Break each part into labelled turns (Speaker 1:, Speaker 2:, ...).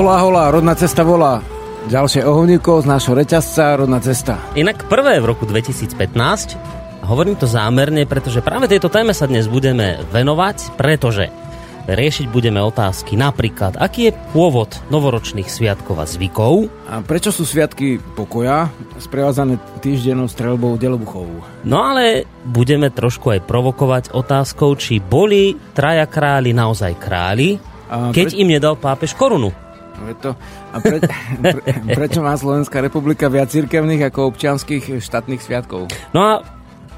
Speaker 1: Hola, hola, rodná cesta volá. Ďalšie ohovníkov z nášho reťazca Rodná cesta.
Speaker 2: Inak prvé v roku 2015, a hovorím to zámerne, pretože práve tejto téme sa dnes budeme venovať, pretože riešiť budeme otázky napríklad, aký je pôvod novoročných sviatkov a zvykov.
Speaker 1: A prečo sú sviatky pokoja sprevádzané týždennou strelbou delobuchov?
Speaker 2: No ale budeme trošku aj provokovať otázkou, či boli traja králi naozaj králi, a keď pre... im nedal pápež korunu.
Speaker 1: To, a pre, pre, prečo má Slovenská republika viac cirkevných ako občianských štátnych sviatkov?
Speaker 2: No a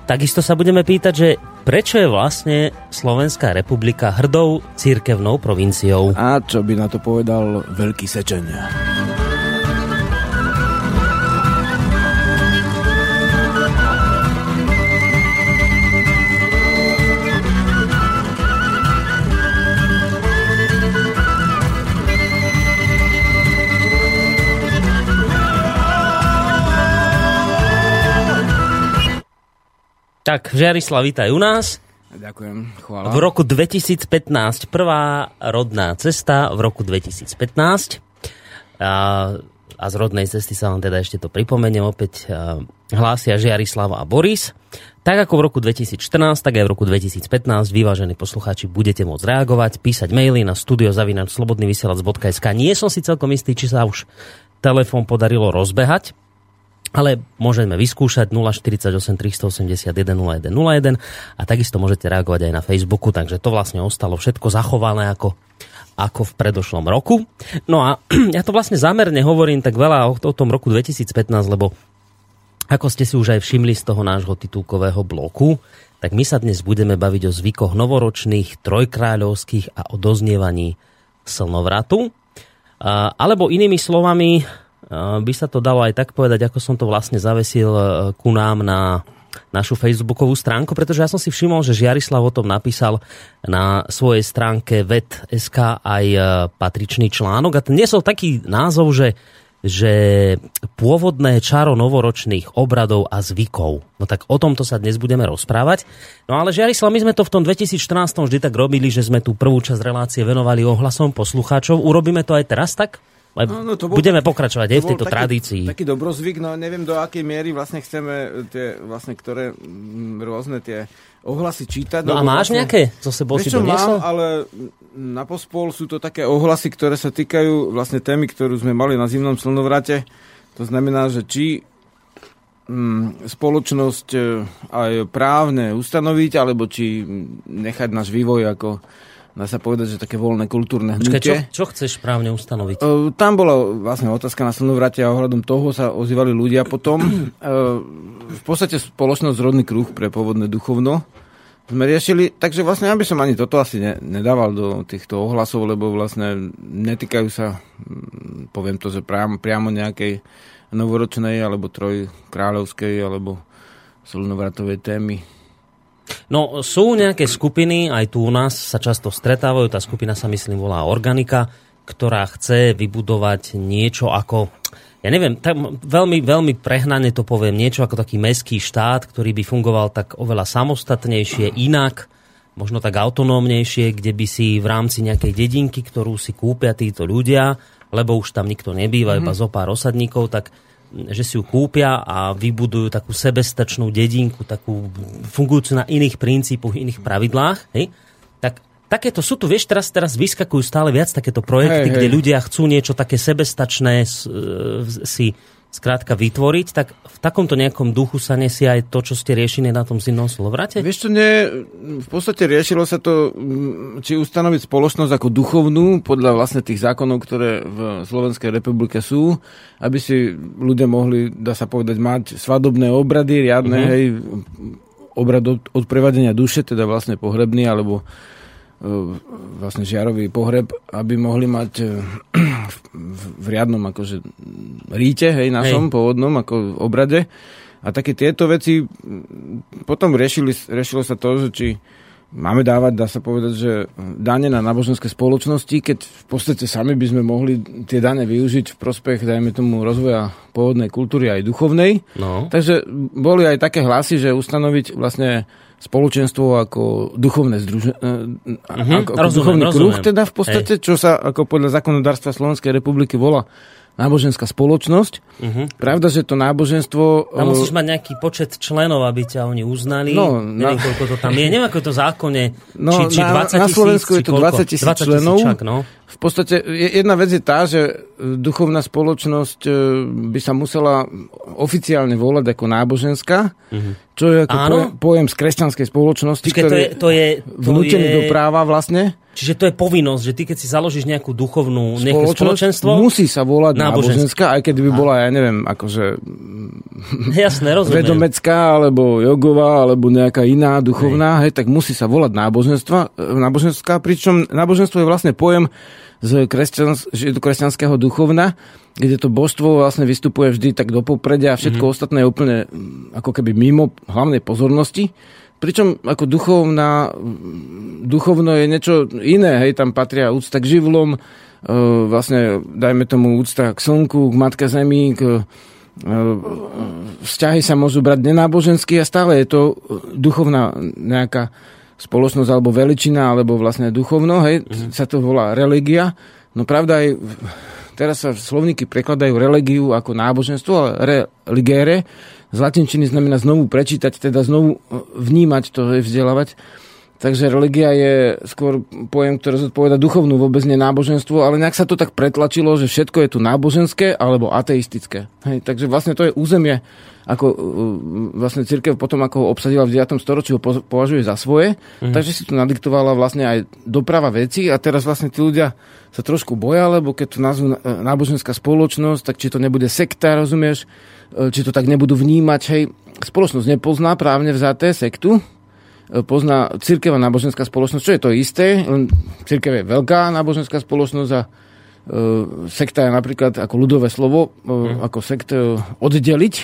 Speaker 2: takisto sa budeme pýtať, že prečo je vlastne Slovenská republika hrdou cirkevnou provinciou?
Speaker 1: A čo by na to povedal Veľký Sečeň?
Speaker 2: Tak, Žiarislav, vítaj u nás.
Speaker 1: Ďakujem, chvála.
Speaker 2: V roku 2015 prvá rodná cesta, v roku 2015. A, a z rodnej cesty sa vám teda ešte to pripomeniem, opäť a, hlásia Žiarislava a Boris. Tak ako v roku 2014, tak aj v roku 2015 vyvážení poslucháči budete môcť reagovať, písať maily na studiozavinačslobodnyvysielac.sk Nie som si celkom istý, či sa už telefón podarilo rozbehať, ale môžeme vyskúšať 048 381 0101 a takisto môžete reagovať aj na Facebooku, takže to vlastne ostalo všetko zachované ako, ako v predošlom roku. No a ja to vlastne zámerne hovorím tak veľa o, o tom roku 2015, lebo ako ste si už aj všimli z toho nášho titulkového bloku, tak my sa dnes budeme baviť o zvykoch novoročných, trojkráľovských a o doznievaní slnovratu. Alebo inými slovami, by sa to dalo aj tak povedať, ako som to vlastne zavesil e, ku nám na našu facebookovú stránku, pretože ja som si všimol, že Žiarislav o tom napísal na svojej stránke vet.sk aj e, patričný článok a ten nesol taký názov, že že pôvodné čaro novoročných obradov a zvykov. No tak o tomto sa dnes budeme rozprávať. No ale Žiarislav, my sme to v tom 2014 vždy tak robili, že sme tú prvú časť relácie venovali ohlasom poslucháčov. Urobíme to aj teraz tak? No, no, to bol, budeme pokračovať aj v tejto
Speaker 1: taký,
Speaker 2: tradícii.
Speaker 1: Taký dobrozvyk, no neviem do akej miery vlastne chceme tie, vlastne ktoré m, rôzne tie ohlasy čítať.
Speaker 2: No a máš
Speaker 1: vlastne,
Speaker 2: nejaké? Co sebou si
Speaker 1: mám, ale na pospol sú to také ohlasy, ktoré sa týkajú vlastne témy, ktorú sme mali na zimnom slnovrate. To znamená, že či mm, spoločnosť e, aj právne ustanoviť, alebo či nechať náš vývoj ako dá sa povedať, že také voľné kultúrne hnutie.
Speaker 2: Počkej, čo, čo chceš právne ustanoviť?
Speaker 1: Tam bola vlastne otázka na slnovrate a ohľadom toho sa ozývali ľudia potom. V podstate spoločnosť rodný kruh pre pôvodné duchovno sme riešili, takže vlastne ja by som ani toto asi ne, nedával do týchto ohlasov, lebo vlastne netýkajú sa, mm, poviem to, že priamo, priamo nejakej novoročnej alebo trojkráľovskej alebo slnovratovej témy.
Speaker 2: No sú nejaké skupiny, aj tu u nás sa často stretávajú, tá skupina sa myslím volá Organika, ktorá chce vybudovať niečo ako ja neviem, tak veľmi, veľmi prehnane to poviem, niečo ako taký meský štát, ktorý by fungoval tak oveľa samostatnejšie, inak, možno tak autonómnejšie, kde by si v rámci nejakej dedinky, ktorú si kúpia títo ľudia, lebo už tam nikto nebýva, mm-hmm. iba zo pár osadníkov, tak že si ju kúpia a vybudujú takú sebestačnú dedinku, takú fungujúcu na iných princípoch, iných pravidlách, hej, tak takéto sú tu, vieš, teraz, teraz vyskakujú stále viac takéto projekty, hej, kde hej. ľudia chcú niečo také sebestačné si skrátka vytvoriť, tak v takomto nejakom duchu sa nesie aj to, čo ste riešili na tom zimnom slovrate?
Speaker 1: Vieš čo, nie, v podstate riešilo sa to, mm, či ustanoviť spoločnosť ako duchovnú, podľa vlastne tých zákonov, ktoré v Slovenskej republike sú, aby si ľudia mohli, dá sa povedať, mať svadobné obrady, riadne, mm-hmm. hej, obrad od, od prevadenia duše, teda vlastne pohrebný, alebo vlastne žiarový pohreb, aby mohli mať e, v, v riadnom akože ríte, hej, našom hej. pôvodnom ako obrade. A také tieto veci potom riešili, riešilo sa to, že či máme dávať, dá sa povedať, že dane na náboženské spoločnosti, keď v podstate sami by sme mohli tie dane využiť v prospech, dajme tomu, rozvoja pôvodnej kultúry aj duchovnej.
Speaker 2: No.
Speaker 1: Takže boli aj také hlasy, že ustanoviť vlastne spoločenstvo ako duchovné združenie, uh-huh. ako, ako
Speaker 2: rozumiem,
Speaker 1: duchovný
Speaker 2: rozumiem.
Speaker 1: kruh, teda v podstate, Hej. čo sa ako podľa zákonodárstva Slovenskej republiky volá náboženská spoločnosť. Uh-huh. Pravda, že to náboženstvo...
Speaker 2: A musíš mať nejaký počet členov, aby ťa oni uznali. No, Neviem, na... koľko to tam je. Neviem, ako je to zákone.
Speaker 1: No,
Speaker 2: či, či
Speaker 1: na,
Speaker 2: 20
Speaker 1: na Slovensku je to 20 tisíc členov.
Speaker 2: Tisíčak, no.
Speaker 1: V podstate jedna vec je tá, že duchovná spoločnosť e, by sa musela oficiálne volať ako náboženská, uh-huh. čo je ako Áno? pojem z kresťanskej spoločnosti,
Speaker 2: Počkej,
Speaker 1: ktorý
Speaker 2: to je, to je, to
Speaker 1: vnútený
Speaker 2: je...
Speaker 1: do práva vlastne.
Speaker 2: Čiže to je povinnosť, že ty keď si založíš nejakú duchovnú nejaké spoločenstvo...
Speaker 1: musí sa volať náboženská, aj keď by bola, ja neviem, akože...
Speaker 2: Jasné, rozumiem.
Speaker 1: Vedomecká, alebo jogová, alebo nejaká iná duchovná, hej, tak musí sa volať náboženstva, e, náboženská, pričom náboženstvo je vlastne pojem z kresťans, kresťanského duchovna, kde to božstvo vlastne vystupuje vždy tak do popredia a všetko mm-hmm. ostatné je úplne ako keby mimo hlavnej pozornosti. Pričom ako duchovná, duchovno je niečo iné, hej, tam patria úcta k živlom, e, vlastne dajme tomu úcta k slnku, k matke zemi, k, e, vzťahy sa môžu brať nenábožensky a stále je to duchovná nejaká spoločnosť alebo veličina, alebo vlastne duchovno, hej, mm-hmm. sa to volá religia. No pravda aj, teraz sa slovníky prekladajú religiu ako náboženstvo, ale religere z latinčiny znamená znovu prečítať, teda znovu e, vnímať to, je vzdelávať. Takže religia je skôr pojem, ktorý zodpoveda duchovnú, vôbec nie náboženstvo, ale nejak sa to tak pretlačilo, že všetko je tu náboženské alebo ateistické. Hej, takže vlastne to je územie, ako e, vlastne církev potom, ako ho obsadila v 9. storočí, ho považuje za svoje, mm. takže si tu nadiktovala vlastne aj doprava veci a teraz vlastne tí ľudia sa trošku boja, lebo keď to nazvú e, náboženská spoločnosť, tak či to nebude sekta, rozumieš, E, či to tak nebudú vnímať. Hej, spoločnosť nepozná právne vzaté sektu, e, pozná církevá náboženská spoločnosť, čo je to isté, len církev je veľká náboženská spoločnosť a e, sekta je napríklad ako ľudové slovo, hmm. ako sekt oddeliť.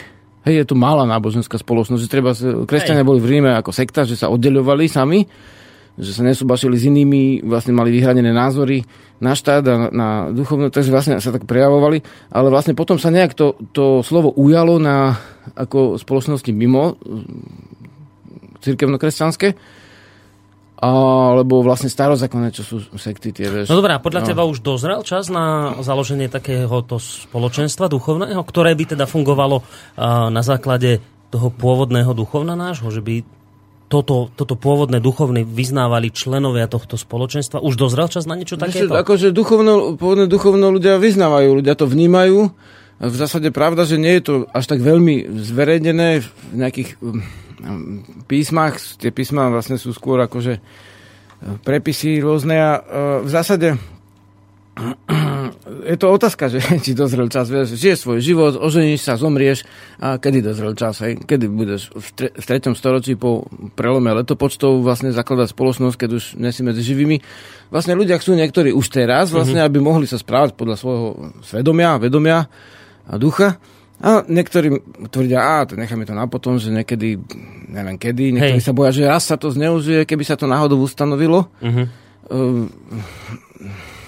Speaker 1: Hej, je tu malá náboženská spoločnosť, že treba, kresťania boli v Ríme ako sekta, že sa oddeľovali sami že sa nesúbašili s inými, vlastne mali vyhranené názory na štát a na, na duchovno, takže vlastne sa tak prejavovali, ale vlastne potom sa nejak to, to slovo ujalo na ako spoločnosti mimo cirkevno-kresťanské, alebo vlastne starozákonné, čo sú sekty tie, vieš.
Speaker 2: No dobré, a podľa no. teba už dozrel čas na založenie takéhoto spoločenstva duchovného, ktoré by teda fungovalo na základe toho pôvodného duchovna nášho, že by toto, toto pôvodné duchovné vyznávali členovia tohto spoločenstva? Už dozrel čas na niečo takéto?
Speaker 1: Akože duchovno, pôvodné duchovno ľudia vyznávajú, ľudia to vnímajú. V zásade pravda, že nie je to až tak veľmi zverejnené v nejakých písmach. Tie písma vlastne sú skôr akože prepisy rôzne a uh, v zásade je to otázka, že či dozrel čas, vieš, žije svoj život, oženíš sa, zomrieš a kedy dozrel čas, hej? kedy budeš v, tre- v treťom storočí po prelome letopočtov vlastne zakladať spoločnosť, keď už nesi medzi živými. Vlastne ľudia chcú niektorí už teraz, vlastne, mm-hmm. aby mohli sa správať podľa svojho svedomia, vedomia a ducha. A niektorí tvrdia, a to necháme to na potom, že niekedy, neviem kedy, niektorí Hej. sa boja, že raz sa to zneužije, keby sa to náhodou ustanovilo. Mm-hmm. Uh,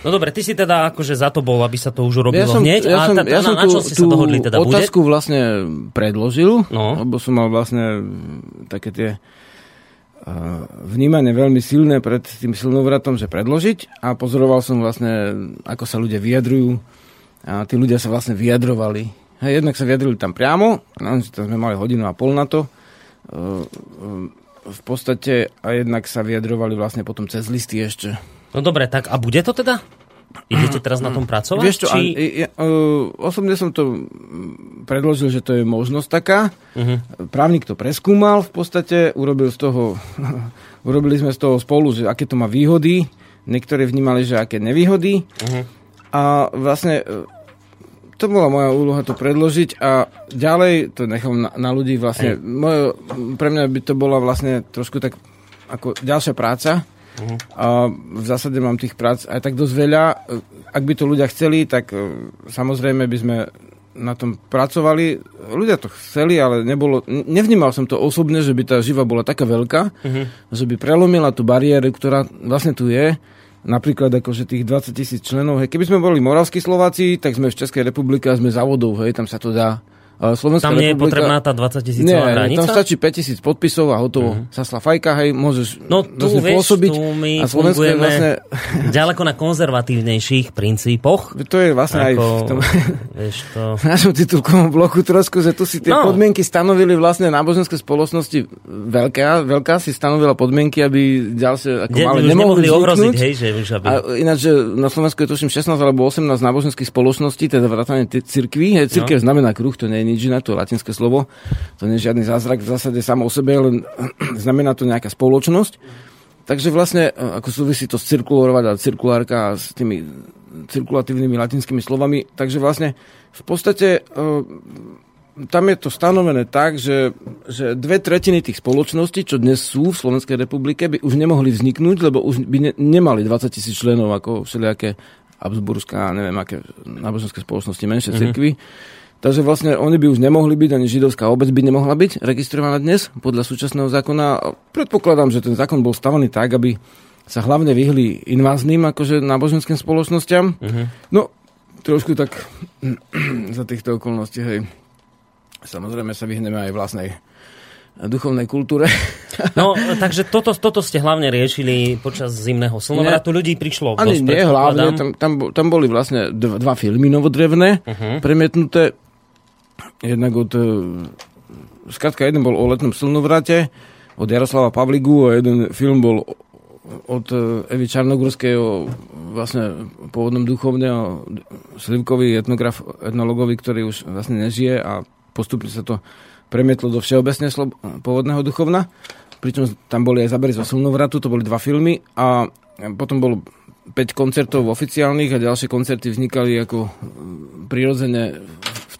Speaker 2: No dobre, ty si teda akože za to bol, aby sa to už urobilo
Speaker 1: ja som,
Speaker 2: hneď.
Speaker 1: Ja
Speaker 2: a
Speaker 1: som,
Speaker 2: tá, ja
Speaker 1: som
Speaker 2: na, na čo si sa dohodli teda?
Speaker 1: otázku
Speaker 2: bude?
Speaker 1: vlastne predložil,
Speaker 2: no.
Speaker 1: lebo som mal vlastne také tie vnímanie veľmi silné pred tým silnovratom, že predložiť a pozoroval som vlastne, ako sa ľudia vyjadrujú a tí ľudia sa vlastne vyjadrovali. Hej, jednak sa vyjadrili tam priamo, tam sme mali hodinu a pol na to, v podstate a jednak sa vyjadrovali vlastne potom cez listy ešte
Speaker 2: No dobre, tak a bude to teda? Idete teraz na tom pracovať?
Speaker 1: Vieš čo, či... ja, uh, osobne som to predložil, že to je možnosť taká. Uh-huh. Právnik to preskúmal v podstate, urobil z toho, urobili sme z toho spolu, že aké to má výhody. Niektorí vnímali, že aké nevýhody. Uh-huh. A vlastne e, to bola moja úloha to predložiť a ďalej to nechám na, na ľudí vlastne. Moje, pre mňa by to bola vlastne trošku tak ako ďalšia práca, Uh-huh. A v zásade mám tých prác aj tak dosť veľa. Ak by to ľudia chceli, tak e, samozrejme by sme na tom pracovali. Ľudia to chceli, ale nebolo, nevnímal som to osobne, že by tá živa bola taká veľká, uh-huh. že by prelomila tú bariéru, ktorá vlastne tu je. Napríklad akože tých 20 tisíc členov. Hej. Keby sme boli moravskí Slováci, tak sme v Českej republike a sme závodov, hej, tam sa to dá.
Speaker 2: Slovenská tam nie republika, je potrebná tá 20 tisícová hranica?
Speaker 1: tam stačí 5 tisíc podpisov a hotovo. Uh-huh. Sasla fajka, hej, môžeš
Speaker 2: no, tu, vlastne vieš, pôsobiť. Tu my a Slovensko je vlastne... ďaleko na konzervatívnejších princípoch.
Speaker 1: To je vlastne ako, aj v tom vieš, to... v našom titulkovom bloku trošku, že tu si tie no. podmienky stanovili vlastne náboženské spoločnosti. Veľká, veľká si stanovila podmienky, aby ďalšie ako
Speaker 2: De, mali, nemohli ohroziť, hej, že už aby...
Speaker 1: A ináč, že na Slovensku je tuším 16 alebo 18 náboženských spoločností, teda vrátane cirkví. Hej, cirkev no. znamená kruh, to nie je nič iné, to latinské slovo. To nie je žiadny zázrak v zásade samo o sebe, len znamená to nejaká spoločnosť. Takže vlastne, e, ako súvisí to s cirkulovať a cirkulárka a s tými cirkulatívnymi latinskými slovami, takže vlastne v podstate e, tam je to stanovené tak, že, že dve tretiny tých spoločností, čo dnes sú v Slovenskej republike, by už nemohli vzniknúť, lebo už by ne, nemali 20 tisíc členov ako všelijaké Habsburská, neviem, aké náboženské spoločnosti, menšie mm-hmm. cirkvy. Takže vlastne oni by už nemohli byť, ani židovská obec by nemohla byť registrovaná dnes podľa súčasného zákona. Predpokladám, že ten zákon bol stavaný tak, aby sa hlavne vyhli invázným akože náboženským spoločnosťam. Uh-huh. No, trošku tak za týchto okolností, hej, samozrejme sa vyhneme aj vlastnej duchovnej kultúre.
Speaker 2: No, takže toto, toto ste hlavne riešili počas zimného slnovratu. Ľudí prišlo
Speaker 1: Ani nie, hlavne, tam, tam, tam boli vlastne dva filmy novodrevné, uh-huh. premietnuté jednak od... E, skrátka, jeden bol o letnom slnovrate od Jaroslava Pavligu a jeden film bol od e, Evy Čarnogorskej o vlastne pôvodnom duchovne o Slivkovi, etnograf, etnologovi, ktorý už vlastne nežije a postupne sa to premietlo do všeobecne slob- pôvodného duchovna. Pričom tam boli aj zabery zo slnovratu, to boli dva filmy a potom bolo 5 koncertov oficiálnych a ďalšie koncerty vznikali ako prirodzene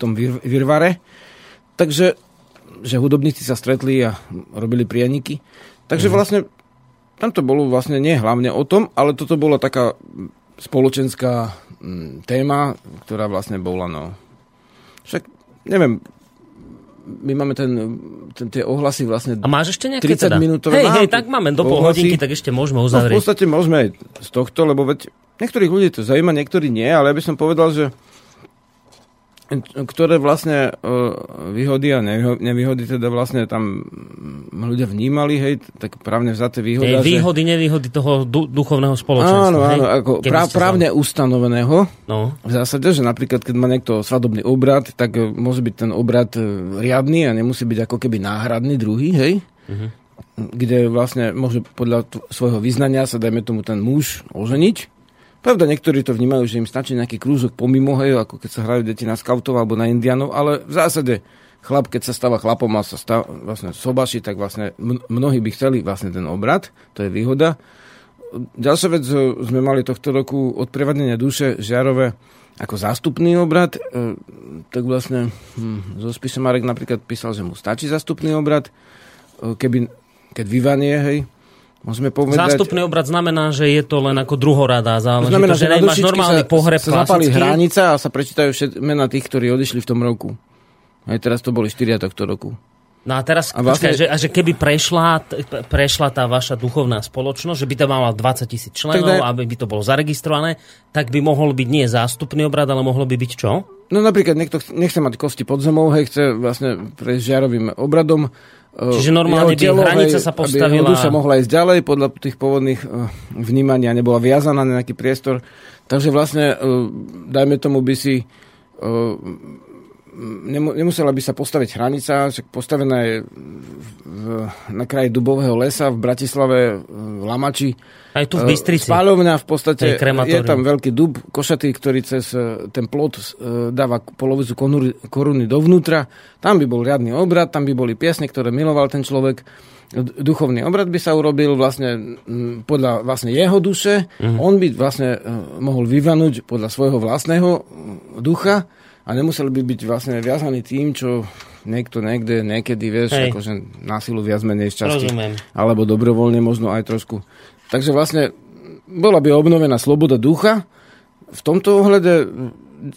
Speaker 1: tom virvare. Takže že hudobníci sa stretli a robili prianiky. Takže mm. vlastne tam to bolo vlastne nie hlavne o tom, ale toto bola taká spoločenská mm, téma, ktorá vlastne bola, no... Však, neviem, my máme ten, ten, tie ohlasy vlastne
Speaker 2: A máš ešte nejaké
Speaker 1: 30 teda? minútové.
Speaker 2: Hej, hej, tak máme do pol hodinky, tak ešte môžeme uzavrieť.
Speaker 1: No, v podstate môžeme aj z tohto, lebo veď niektorých ľudí to zaujíma, niektorí nie, ale ja by som povedal, že ktoré vlastne uh, výhody a nevýhody teda vlastne tam ľudia vnímali, hej, tak právne vzaté výhody.
Speaker 2: Hej, výhody, že... nevýhody toho du- duchovného spoločenstva.
Speaker 1: Áno, áno, hej? ako práv, právne sa... ustanoveného. No. V zásade, že napríklad, keď má niekto svadobný obrad, tak e, môže byť ten obrad e, riadny a nemusí byť ako keby náhradný druhý, hej. Uh-huh. Kde vlastne môže podľa t- svojho vyznania sa, dajme tomu, ten muž oženiť Pravda, niektorí to vnímajú, že im stačí nejaký krúžok pomimo, hej, ako keď sa hrajú deti na skautov alebo na indianov, ale v zásade chlap, keď sa stáva chlapom a sa stáva, vlastne sobaši, tak vlastne mnohí by chceli vlastne ten obrad, to je výhoda. Ďalšia vec, sme mali tohto roku odprevadnenia duše Žiarové ako zástupný obrad, e, tak vlastne hm, zo spisom Marek napríklad písal, že mu stačí zástupný obrad, e, keby, keď vyvanie, hej, Môžeme povedať...
Speaker 2: Zástupný obrad znamená, že je to len ako druhorada záležitosť, znamená, že, že nemáš normálny sa, pohreb
Speaker 1: sa zapali hranica a sa prečítajú všetky mena tých, ktorí odišli v tom roku. Aj teraz to boli 4 tohto roku.
Speaker 2: No a teraz, a vlastne... počkaj, že, a že keby prešla, prešla tá vaša duchovná spoločnosť, že by to mala 20 tisíc členov, tak aby by to bolo zaregistrované, tak by mohol byť nie zástupný obrad, ale mohlo by byť čo?
Speaker 1: No napríklad niekto nechce mať kosti pod zemou, hej, chce vlastne prejsť žiarovým obradom,
Speaker 2: Čiže normálne by hranica sa postavila...
Speaker 1: Aby sa mohla ísť ďalej podľa tých pôvodných uh, vnímania, nebola viazaná na nejaký priestor. Takže vlastne, uh, dajme tomu, by si uh, nemusela by sa postaviť hranica, však postavená je v, na kraji Dubového lesa v Bratislave v Lamači.
Speaker 2: Aj tu v Bystrici.
Speaker 1: Spáľovňa v podstate, je tam veľký dub košatý, ktorý cez e, ten plot e, dáva polovicu koruny dovnútra. Tam by bol riadny obrad, tam by boli piesne, ktoré miloval ten človek. Duchovný obrad by sa urobil vlastne podľa vlastne jeho duše. Mm. On by vlastne e, mohol vyvanúť podľa svojho vlastného ducha a nemuseli by byť vlastne viazaní tým, čo niekto niekde, niekedy, vieš, Hej. akože násilu viac menej šťastie.
Speaker 2: Rozumiem.
Speaker 1: Alebo dobrovoľne možno aj trošku. Takže vlastne bola by obnovená sloboda ducha. V tomto ohľade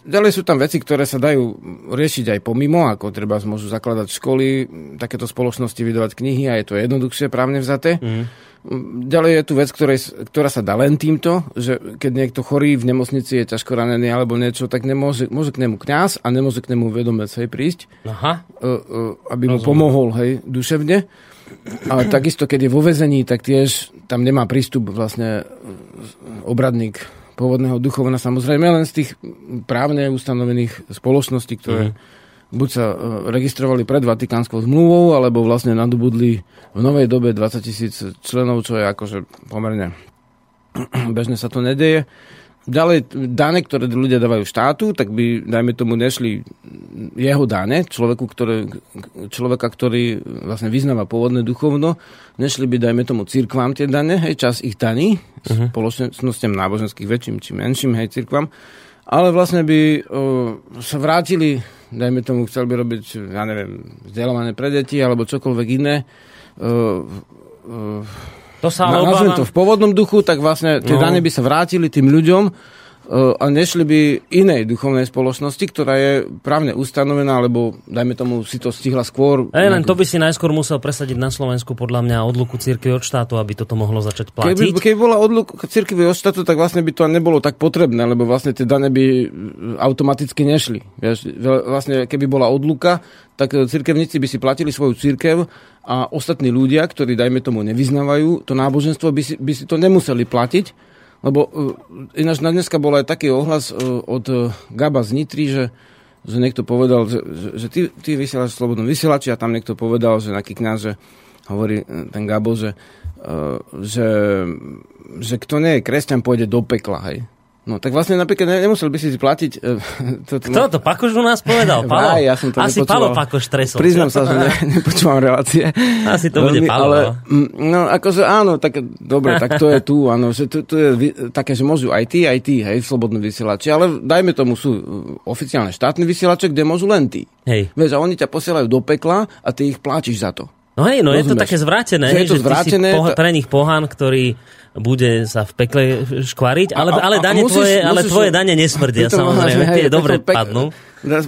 Speaker 1: ďalej sú tam veci, ktoré sa dajú riešiť aj pomimo, ako treba môžu zakladať školy, takéto spoločnosti vydávať knihy a je to jednoduchšie právne vzaté. Mm. Ďalej je tu vec, ktorej, ktorá sa dá len týmto, že keď niekto chorý v nemocnici je ťažko ranený alebo niečo, tak nemôže, môže k nemu kňaz a nemôže k nemu vedomec hej, prísť,
Speaker 2: Aha.
Speaker 1: aby mu pomohol hej, duševne. Ale takisto, keď je vo vezení, tak tiež tam nemá prístup vlastne obradník pôvodného duchovna, samozrejme len z tých právne ustanovených spoločností, ktoré mm buď sa e, registrovali pred Vatikánskou zmluvou, alebo vlastne nadobudli v novej dobe 20 tisíc členov, čo je akože pomerne bežne sa to nedeje. Ďalej, dane, ktoré ľudia dávajú štátu, tak by, dajme tomu, nešli jeho dane, človeku, ktoré, človeka, ktorý vlastne vyznáva pôvodné duchovno, nešli by, dajme tomu, cirkvám tie dane, hej, čas ich daní, uh-huh. spoločnostiam náboženských väčším či menším, hej, cirkvám, ale vlastne by o, sa vrátili dajme tomu, chcel by robiť, ja neviem, vzdelávanie pre deti alebo čokoľvek iné, uh,
Speaker 2: uh, to sa ale
Speaker 1: obávam... to v pôvodnom duchu, tak vlastne tie no. dane by sa vrátili tým ľuďom, a nešli by inej duchovnej spoločnosti, ktorá je právne ustanovená, alebo dajme tomu si to stihla skôr.
Speaker 2: Ej, len to by si najskôr musel presadiť na Slovensku podľa mňa odluku cirkvi od štátu, aby toto mohlo začať platiť.
Speaker 1: Keby, keby bola odluka cirkvi od štátu, tak vlastne by to nebolo tak potrebné, lebo vlastne tie dane by automaticky nešli. Vieš, vlastne keby bola odluka, tak cirkevníci by si platili svoju cirkev a ostatní ľudia, ktorí dajme tomu nevyznávajú to náboženstvo, by si, by si to nemuseli platiť, lebo e, ináč na dneska bol aj taký ohlas e, od e, Gaba z Nitry, že, že niekto povedal, že, že, že ty, ty vysielaš v vysielači a tam niekto povedal, že nejaký kňaz, že hovorí ten Gabo, že, že, že kto nie je kresťan, pôjde do pekla, hej. No tak vlastne napríklad nemusel by si platiť...
Speaker 2: Uh, to, Kto to? Pakoš u nás povedal? Palo?
Speaker 1: ja som to
Speaker 2: Asi Palo Pakoš tresol.
Speaker 1: Priznám sa, že ne, nepočúvam relácie.
Speaker 2: Asi to bude Palo. Ale,
Speaker 1: no. no akože áno, tak dobre, tak to je tu, áno, že tu, tu je také, že môžu aj ty, aj ty, hej, v slobodnom vysielači, ale dajme tomu sú uh, oficiálne štátne vysielače, kde môžu len ty.
Speaker 2: Hej.
Speaker 1: Vieš, a oni ťa posielajú do pekla a ty ich pláčiš za to.
Speaker 2: No hej, no Rozumieš? je to také zvrátené, že, je to že zvrátené, ty si poha- pre nich pohán, ktorý bude sa v pekle škvariť, ale, ale, dane musíš, tvoje, ale tvoje dane nesmrdia, samozrejme, tie dobre pek- padnú.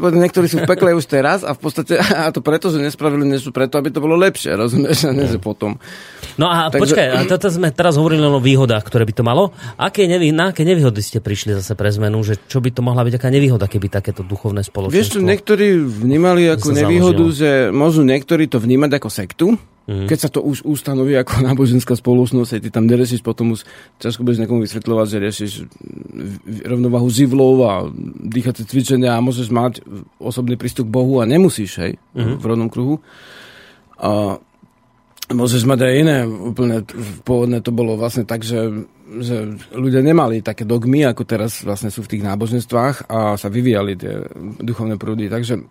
Speaker 1: Niektorí sú v pekle už teraz a v podstate, a to preto, že nespravili niečo preto, aby to bolo lepšie, rozumieš, a nie, že potom.
Speaker 2: No a Takže... počkaj, a toto sme teraz hovorili o výhodách, ktoré by to malo. Aké nevý, na aké nevýhody ste prišli zase pre zmenu, že čo by to mohla byť aká nevýhoda, keby takéto duchovné spoločenstvo?
Speaker 1: Vieš, niektorí vnímali ako nevýhodu, že môžu niektorí to vnímať ako sektu, Mm. Keď sa to už ustanoví ako náboženská spoločnosť, ty tam neriešiš potom už, ťažko budeš niekomu vysvetľovať, že riešiš rovnovahu živlov a dýchacie cvičenia a môžeš mať osobný prístup k Bohu a nemusíš, hej, mm. v rodnom kruhu. A môžeš mať aj iné, úplne pôvodne to bolo vlastne tak, že, že ľudia nemali také dogmy, ako teraz vlastne sú v tých náboženstvách a sa vyvíjali tie duchovné prúdy. Takže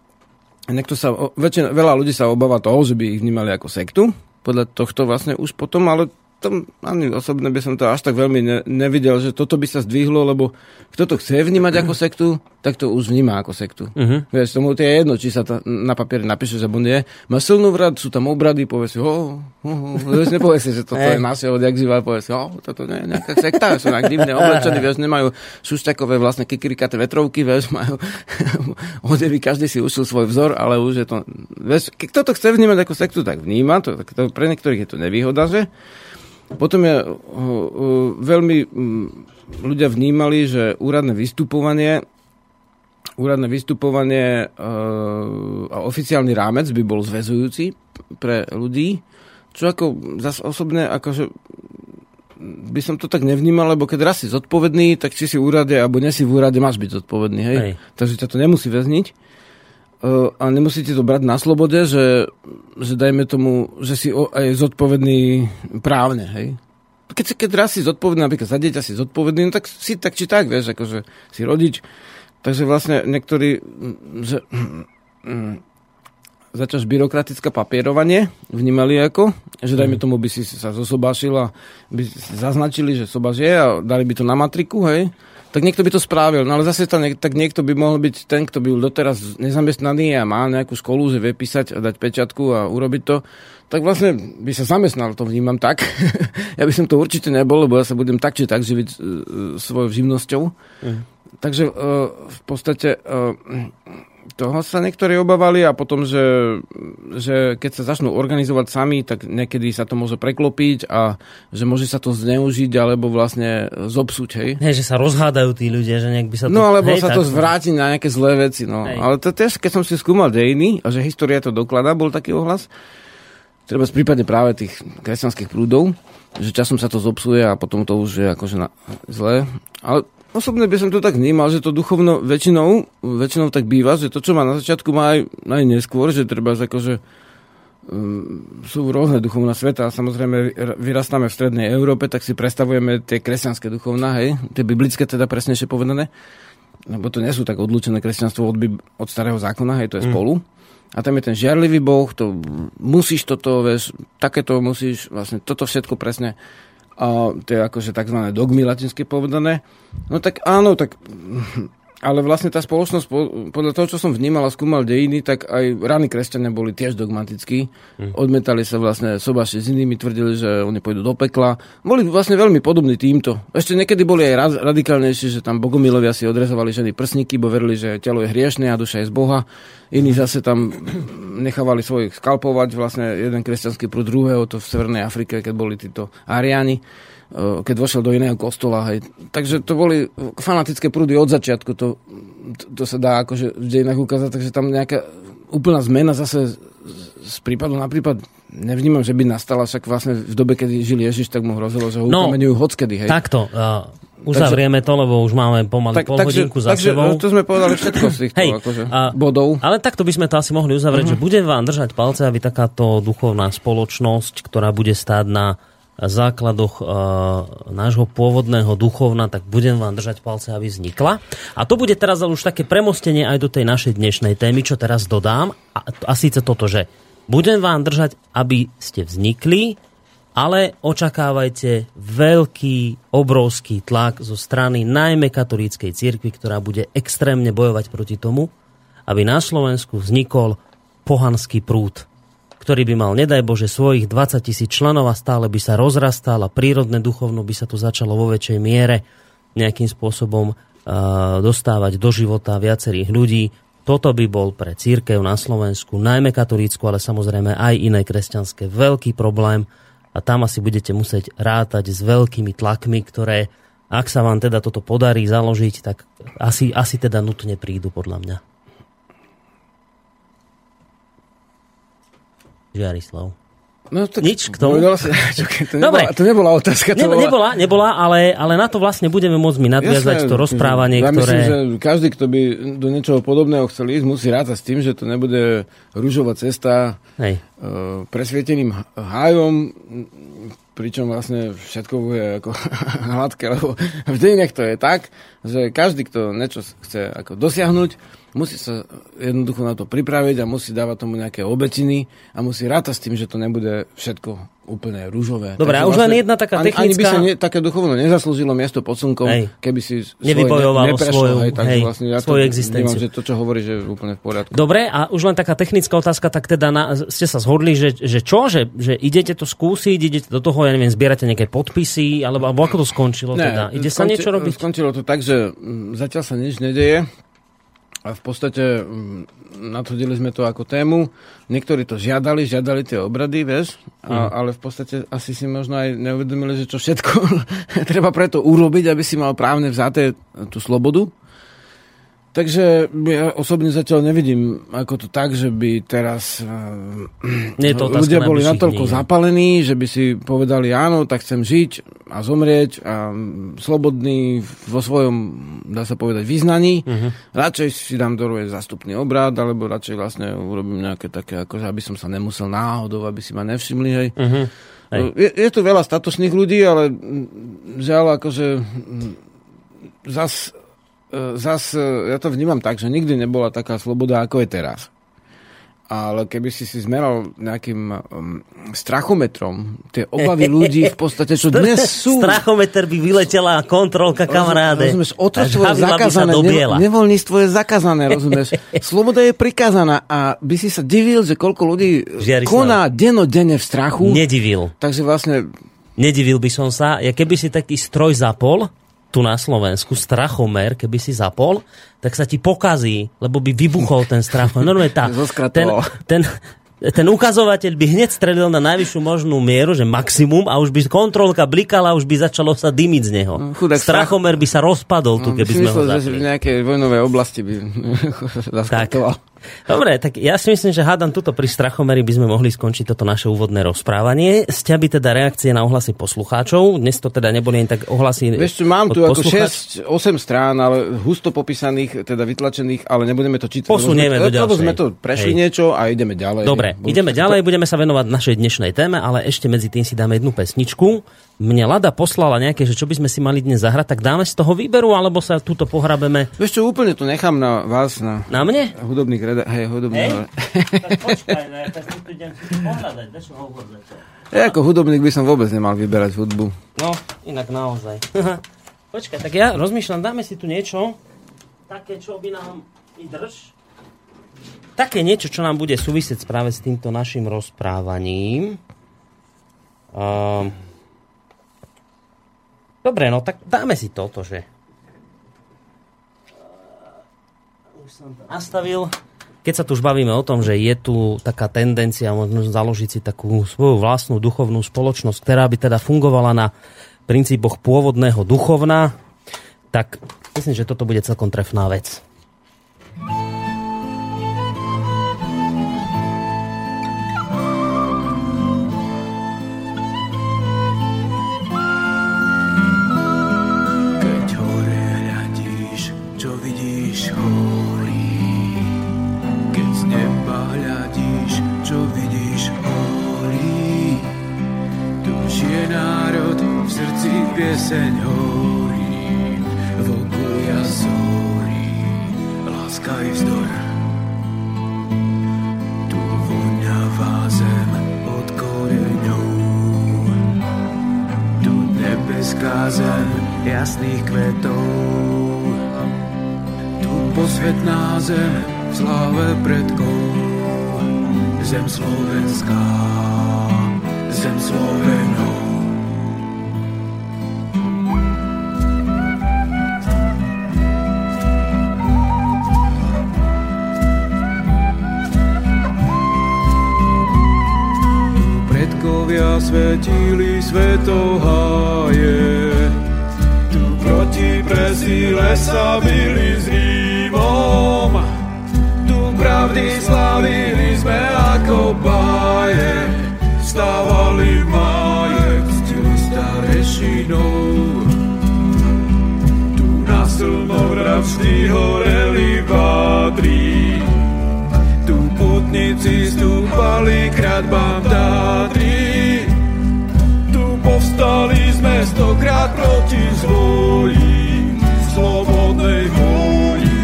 Speaker 1: niekto sa, väčšina, veľa ľudí sa obáva toho, že by ich vnímali ako sektu, podľa tohto vlastne už potom, ale tom ani osobne by som to až tak veľmi ne, nevidel, že toto by sa zdvihlo, lebo kto to chce vnímať ako sektu, tak to už vníma ako sektu. Uh-huh. Vieš, tomu to je jedno, či sa to na papieri napíše, že on je. Má silnú vrad, sú tam obrady, povie si, oh, oh, oh, vieš, nepovie si, že toto je naše odjak živa, povie si, oh, toto nie je nejaká sekta, sú nejak divne oblečení, vieš, nemajú šušťakové vlastne kikirikaté vetrovky, vieš, majú odevy, každý si ušil svoj vzor, ale už je to, vieš, kto to chce vnímať ako sektu, tak vníma, to, to pre niektorých je to nevýhoda, že potom je uh, uh, veľmi um, ľudia vnímali, že úradné vystupovanie úradné vystupovanie uh, a oficiálny rámec by bol zväzujúci pre ľudí, čo ako zase osobne akože by som to tak nevnímal, lebo keď raz si zodpovedný, tak či si v úrade, alebo nesi v úrade, máš byť zodpovedný, hej? hej. Takže ťa to nemusí väzniť. Uh, a nemusíte to brať na slobode, že, že dajme tomu, že si aj zodpovedný právne, hej. Keď, keď raz si zodpovedný, napríklad za dieťa si zodpovedný, no tak si tak či tak, vieš, akože si rodič. Takže vlastne niektorí, že, začať byrokratické papierovanie vnímali ako, že dajme mhm. tomu by si sa zosobášil a by si zaznačili, že sobaž je a dali by to na matriku, hej tak niekto by to spravil. No ale zase to, tak niekto by mohol byť ten, kto by bol doteraz nezamestnaný a má nejakú školu, že vie písať a dať pečiatku a urobiť to, tak vlastne by sa zamestnal, to vnímam tak. ja by som to určite nebol, lebo ja sa budem tak či tak živiť uh, svojou živnosťou. Mm. takže uh, v podstate uh, toho sa niektorí obávali a potom, že, že keď sa začnú organizovať sami, tak niekedy sa to môže preklopiť a že môže sa to zneužiť alebo vlastne zobsúť, hej.
Speaker 2: Hej, že sa rozhádajú tí ľudia, že nejak by sa to...
Speaker 1: No alebo
Speaker 2: hej,
Speaker 1: sa
Speaker 2: tak,
Speaker 1: to zvráti na nejaké zlé veci, no.
Speaker 2: Hej.
Speaker 1: Ale to tiež, keď som si skúmal dejiny a že história to dokladá, bol taký ohlas, treba v prípade práve tých kresťanských prúdov, že časom sa to zopsuje a potom to už je akože na, zlé. Ale osobne by som to tak vnímal, že to duchovno väčšinou, väčšinou tak býva, že to, čo má na začiatku, má aj, aj neskôr, že treba akože um, sú rôzne duchovná sveta a samozrejme vyrastáme v strednej Európe, tak si predstavujeme tie kresťanské duchovná, hej, tie biblické teda presnejšie povedané, lebo to nie sú tak odlúčené kresťanstvo od, od starého zákona, hej, to je mm. spolu. A tam je ten žiarlivý boh, to musíš toto, vieš, takéto musíš, vlastne toto všetko presne a to je akože tzv. dogmy latinsky povedané. No tak áno, tak ale vlastne tá spoločnosť, podľa toho, čo som vnímal a skúmal dejiny, tak aj ráni kresťania boli tiež dogmatickí. Mm. Odmetali sa vlastne sobaši s inými, tvrdili, že oni pôjdu do pekla. Boli vlastne veľmi podobní týmto. Ešte niekedy boli aj radikálnejší, že tam bogomilovia si odrezovali ženy prsníky, bo verili, že telo je hriešne a duša je z Boha. Iní zase tam nechávali svojich skalpovať, vlastne jeden kresťanský prúd druhého, to v Severnej Afrike, keď boli títo Ariáni keď vošiel do iného kostola. Hej. Takže to boli fanatické prúdy od začiatku, to, to, to sa dá akože v dejinách ukázať, takže tam nejaká úplná zmena zase z prípadu na prípad nevnímam, že by nastala, však vlastne v dobe, keď žil Ježiš, tak mu hrozilo, že ho no, ukameňujú hockedy. Hej.
Speaker 2: Takto, uh, uzavrieme takže, to, lebo už máme pomaly tak, pol takže, hodinku za
Speaker 1: takže,
Speaker 2: sebou.
Speaker 1: to sme povedali všetko z týchto hej, akože, uh, bodov.
Speaker 2: Ale takto by sme to asi mohli uzavrieť, uh-huh. že budem vám držať palce, aby takáto duchovná spoločnosť, ktorá bude stáť na základoch e, nášho pôvodného duchovna, tak budem vám držať palce, aby vznikla. A to bude teraz už také premostenie aj do tej našej dnešnej témy, čo teraz dodám. A, a síce toto, že budem vám držať, aby ste vznikli, ale očakávajte veľký, obrovský tlak zo strany najmä katolíckej cirkvi, ktorá bude extrémne bojovať proti tomu, aby na Slovensku vznikol pohanský prúd ktorý by mal, nedaj Bože, svojich 20 tisíc členov a stále by sa rozrastal a prírodné duchovno by sa tu začalo vo väčšej miere nejakým spôsobom uh, dostávať do života viacerých ľudí. Toto by bol pre církev na Slovensku, najmä katolícku, ale samozrejme aj iné kresťanské, veľký problém a tam asi budete musieť rátať s veľkými tlakmi, ktoré, ak sa vám teda toto podarí založiť, tak asi, asi teda nutne prídu podľa mňa. Žiarislav.
Speaker 1: No, tak
Speaker 2: Nič k tomu?
Speaker 1: Si, to, nebola, to nebola otázka. To
Speaker 2: ne, bola... Nebola, nebola ale, ale na to vlastne budeme môcť mi nadviazať Jasne, to rozprávanie,
Speaker 1: ja
Speaker 2: ktoré...
Speaker 1: myslím, že každý, kto by do niečoho podobného chcel ísť, musí rátať s tým, že to nebude rúžová cesta Hej. Uh, presvieteným hájom, pričom vlastne všetko bude ako hladké, lebo v dejinách to je tak, že každý, kto niečo chce ako dosiahnuť, musí sa jednoducho na to pripraviť a musí dávať tomu nejaké obetiny a musí rátať s tým, že to nebude všetko úplne rúžové.
Speaker 2: Dobre, a už vlastne, len jedna taká technická...
Speaker 1: Ani, ani by sa ne, také duchovno nezaslúžilo miesto pod slnkom, hej. keby si
Speaker 2: Nevybojovalo
Speaker 1: ne,
Speaker 2: svoju,
Speaker 1: hej, takže
Speaker 2: hej,
Speaker 1: vlastne ja
Speaker 2: svoju
Speaker 1: to
Speaker 2: existenciu.
Speaker 1: Vnímam, že to, čo hovorí, že je úplne v poriadku.
Speaker 2: Dobre, a už len taká technická otázka, tak teda na, ste sa zhodli, že, že čo? Že, že idete to skúsiť, idete do toho, ja neviem, zbierate nejaké podpisy, alebo, alebo ako to skončilo
Speaker 1: ne,
Speaker 2: teda? Ide skonči, sa niečo robiť?
Speaker 1: Skončilo to tak, že zatiaľ sa nič nedeje. A v podstate mm, natvrdili sme to ako tému. Niektorí to žiadali, žiadali tie obrady, vieš, a, mm. ale v podstate asi si možno aj neuvedomili, že čo všetko treba preto urobiť, aby si mal právne vzaté tú slobodu. Takže ja osobne zatiaľ nevidím ako to tak, že by teraz uh, Nie to ľudia boli natoľko dní. zapalení, že by si povedali áno, tak chcem žiť a zomrieť a slobodný vo svojom, dá sa povedať, význaní. Uh-huh. Radšej si dám do zastupný obrad, alebo radšej vlastne urobím nejaké také, akože aby som sa nemusel náhodou, aby si ma nevšimli, hej. Uh-huh. hej. Je, je tu veľa statočných ľudí, ale žiaľ, akože zas zas, e, ja to vnímam tak, že nikdy nebola taká sloboda, ako je teraz. Ale keby si si zmeral nejakým um, strachometrom tie obavy ľudí v podstate, čo dnes sú...
Speaker 2: Strachometer by vyletela kontrolka kamaráde.
Speaker 1: Rozumieš, otroctvo je zakázané, ne, nevoľníctvo je zakázané, rozumieš. Sloboda je prikázaná a by si sa divil, že koľko ľudí Žiarislav. koná denodenne v strachu.
Speaker 2: Nedivil.
Speaker 1: Takže vlastne...
Speaker 2: Nedivil by som sa. Ja keby si taký stroj zapol, tu na Slovensku, strachomer, keby si zapol, tak sa ti pokazí, lebo by vybuchol ten strachomer. Normálne tá, ten, ten, ten ukazovateľ by hneď strelil na najvyššiu možnú mieru, že maximum a už by kontrolka blikala, už by začalo sa dymiť z neho. No, chudák Strachomer by sa rozpadol tu, no, keby sme ho
Speaker 1: zapli. že v nejakej vojnovej oblasti by zaskratoval.
Speaker 2: Dobre, tak ja si myslím, že hádam tuto pri Strachomeri by sme mohli skončiť toto naše úvodné rozprávanie. Sťa by teda reakcie na ohlasy poslucháčov. Dnes to teda neboli ani tak ohlasy
Speaker 1: Vieš, mám tu ako 6, 8 strán, ale husto popísaných, teda vytlačených, ale nebudeme to čítať.
Speaker 2: Posunieme do ďalšej.
Speaker 1: sme to prešli Hej. niečo a ideme ďalej.
Speaker 2: Dobre, Budú ideme ďalej, budeme sa venovať našej dnešnej téme, ale ešte medzi tým si dáme jednu pesničku mne Lada poslala nejaké, že čo by sme si mali dnes zahrať, tak dáme z toho výberu, alebo sa túto pohrabeme?
Speaker 1: Vieš čo, úplne to nechám na vás, na...
Speaker 2: Na mne?
Speaker 1: Hudobných reda... Hej, hudobných... Hej?
Speaker 2: tak počkaj, ne, tak tu idem si pohľadať, čo hovor
Speaker 1: Ja ako hudobník by som vôbec nemal vyberať hudbu.
Speaker 2: No, inak naozaj. počkaj, tak ja rozmýšľam, dáme si tu niečo, také, čo by nám... I drž. Také niečo, čo nám bude súvisieť práve s týmto našim rozprávaním. Um, Dobre, no tak dáme si toto, že... Už som to nastavil. Keď sa tu už bavíme o tom, že je tu taká tendencia možno založiť si takú svoju vlastnú duchovnú spoločnosť, ktorá by teda fungovala na princípoch pôvodného duchovna, tak myslím, že toto bude celkom trefná vec.
Speaker 3: Pieseň horí, vokuja zorí, láska i vzdor. Tu voňavá zem od koreňov, tu nebeská zem jasných kvetov, tu posvetná zem v sláve predkov, zem slovenská, zem Slovenov. Svetili svetoháje. Tu proti presíle sa byli s Rímom, tu pravdy slavili sme ako báje. Stávali máje, ctili starešinou. Tu na slnovravství horeli vádri, tu putníci stúpali kradbám povstali sme stokrát proti zvoji, slobodnej vôli,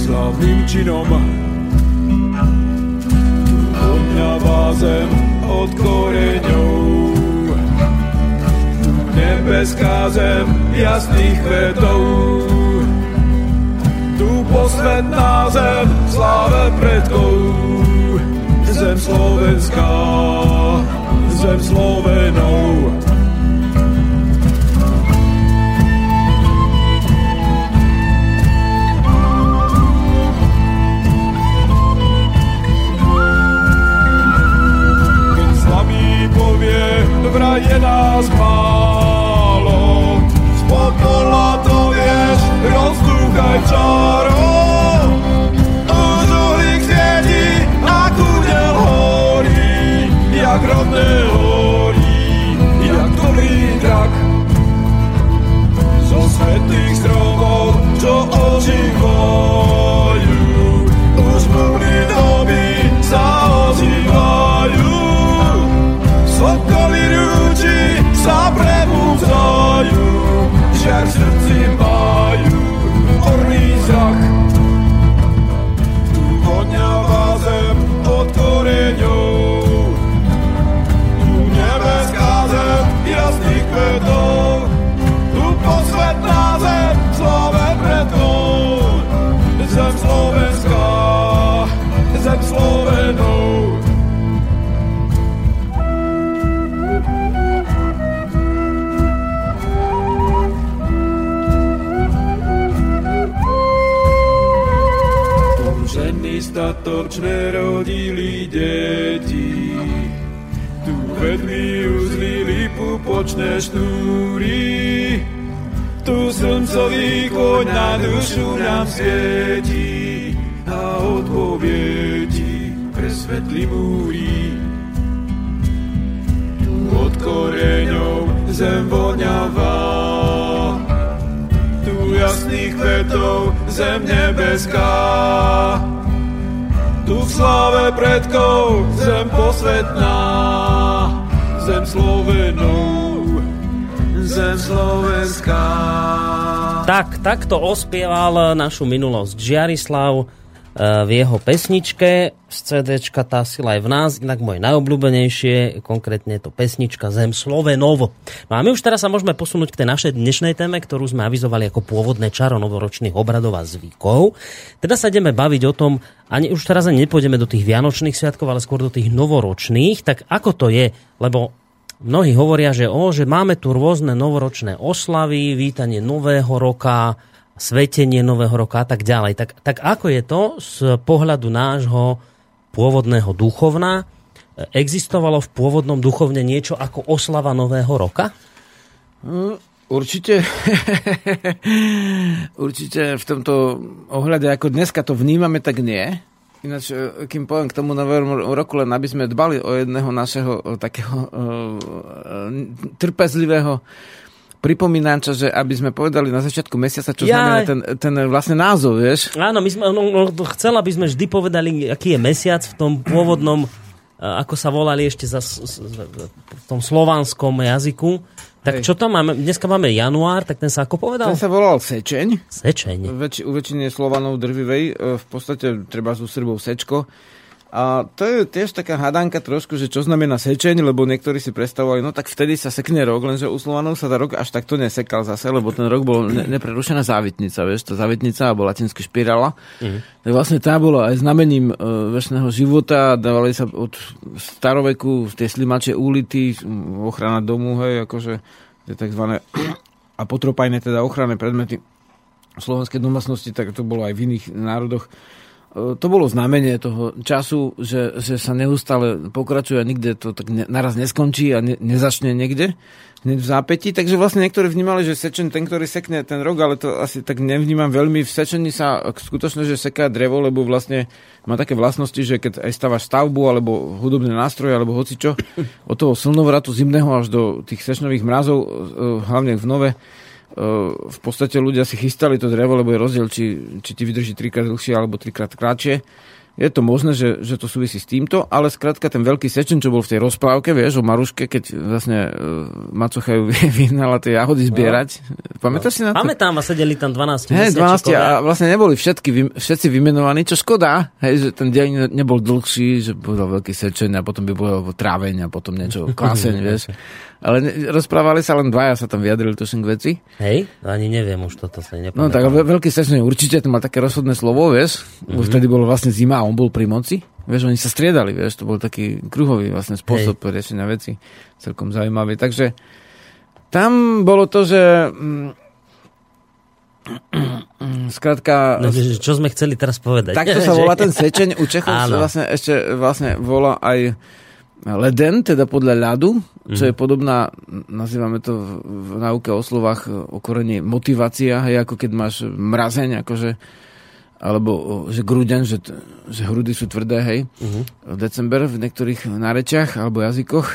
Speaker 3: slavným činom. Odňavá zem od koreňov, nebeská zem jasných kvetov. Tu posvetná zem sláve predkov, zem slovenská zem Slovenov. Je nás málo, popola to vieš, rozdúchaj čaro. jak rodné horí, jak dobrý drak. Zo svetých stromov, čo ožívajú, jak žrci majú horný zrak. Voňavá zem pod koreňou, tu nebeská zem jasných kvetov, tu posvetná zem slove predkov, zem Slovenska, zem Slovenou. Zatočne rodili deti. Tu vedmi uzlili pupočné šnúry, tu slncový koň na dušu nám svieti a odpoviedi presvetlí múry. Tu od koreňov zem voňavá, tu jasných kvetov zem nebeská. Tu v sláve predkov zem posvetná, zem Slovenov, zem Slovenská.
Speaker 2: Tak, takto ospieval našu minulosť Žiarislav v jeho pesničke z CD tá sila je v nás, inak moje najobľúbenejšie, konkrétne to pesnička Zem Slovenovo. No a my už teraz sa môžeme posunúť k tej našej dnešnej téme, ktorú sme avizovali ako pôvodné čaro novoročných obradov a zvykov. Teda sa ideme baviť o tom, ani už teraz ani nepôjdeme do tých vianočných sviatkov, ale skôr do tých novoročných, tak ako to je, lebo mnohí hovoria, že, o, že máme tu rôzne novoročné oslavy, vítanie nového roka, svetenie Nového roka a tak ďalej. Tak, tak ako je to z pohľadu nášho pôvodného duchovna? Existovalo v pôvodnom duchovne niečo ako oslava Nového roka?
Speaker 1: Mm, určite. Určite v tomto ohľade, ako dneska to vnímame, tak nie. Ináč, e, kým poviem k tomu novému roku, len aby sme dbali o jedného našeho e, takého uh, trpezlivého pripomínam čo, že aby sme povedali na začiatku mesiaca, čo ja... znamená ten, ten vlastne názov, vieš?
Speaker 2: Áno, my sme, no, no, chcel, aby sme vždy povedali, aký je mesiac v tom pôvodnom, ako sa volali ešte za, v tom slovanskom jazyku. Tak Hej. čo tam máme? Dneska máme január, tak ten sa ako povedal?
Speaker 1: Ten sa volal Sečeň.
Speaker 2: Sečeň.
Speaker 1: Väč, u väčšine Slovanov drvivej, e, v podstate treba z Srbov Sečko. A to je tiež taká hadanka trošku, že čo znamená sečeň, lebo niektorí si predstavovali, no tak vtedy sa sekne rok, lenže u Slovanov sa tá rok až takto nesekal zase, lebo ten rok bol ne- neprerušená závitnica, vieš, tá závitnica alebo latinsky špirála. Mm. Tak vlastne tá bola aj znamením e, väčšného života, dávali sa od staroveku tie slimače úlity, ochrana domu, hej, akože tie tzv. a potropajné teda ochranné predmety slovenskej domácnosti, tak to bolo aj v iných národoch to bolo znamenie toho času, že, že sa neustále pokračuje a nikde to tak ne, naraz neskončí a ne, nezačne niekde hneď v zápäti. Takže vlastne niektorí vnímali, že sečen ten, ktorý sekne ten rok, ale to asi tak nevnímam veľmi. V sečení sa skutočne, že seká drevo, lebo vlastne má také vlastnosti, že keď aj stávaš stavbu alebo hudobné nástroje alebo hocičo, od toho slnovratu zimného až do tých sečnových mrazov, e, hlavne v nove, v podstate ľudia si chystali to drevo, lebo je rozdiel, či, či ti vydrží trikrát dlhšie alebo trikrát kratšie. Je to možné, že, že to súvisí s týmto, ale skrátka ten veľký sečen, čo bol v tej rozprávke, vieš, o Maruške, keď vlastne uh, Macocha ju vyhnala tie jahody zbierať. No. Pamätáš si na to?
Speaker 2: Pamätám a sedeli tam 12
Speaker 1: Hej, 12 a vlastne neboli všetky, všetci vymenovaní, čo škoda, hej, že ten deň nebol dlhší, že bol veľký sečen a potom by bol tráveň a potom niečo klaseň, vieš. Ale rozprávali sa len dvaja, sa tam vyjadrili tuším k veci.
Speaker 2: Hej, ani neviem už toto sa nepamätám.
Speaker 1: No tak veľký sečne určite to má také rozhodné slovo, vieš. Mm-hmm. Už vtedy bolo vlastne zima a on bol pri moci. Vieš, oni sa striedali, vieš, to bol taký kruhový vlastne spôsob Hej. riešenia veci. Celkom zaujímavý. Takže tam bolo to, že Skrátka...
Speaker 2: No, čo sme chceli teraz povedať?
Speaker 1: Takto sa volá ten sečeň. U Čechov vlastne ešte vlastne volá aj leden, teda podľa ľadu, čo je mhm. podobná, nazývame to v, v o slovách o korene motivácia, hej, ako keď máš mrazeň, akože, alebo že grúďan, že, že hrudy sú tvrdé, hej, uh-huh. december v niektorých nárečiach alebo jazykoch.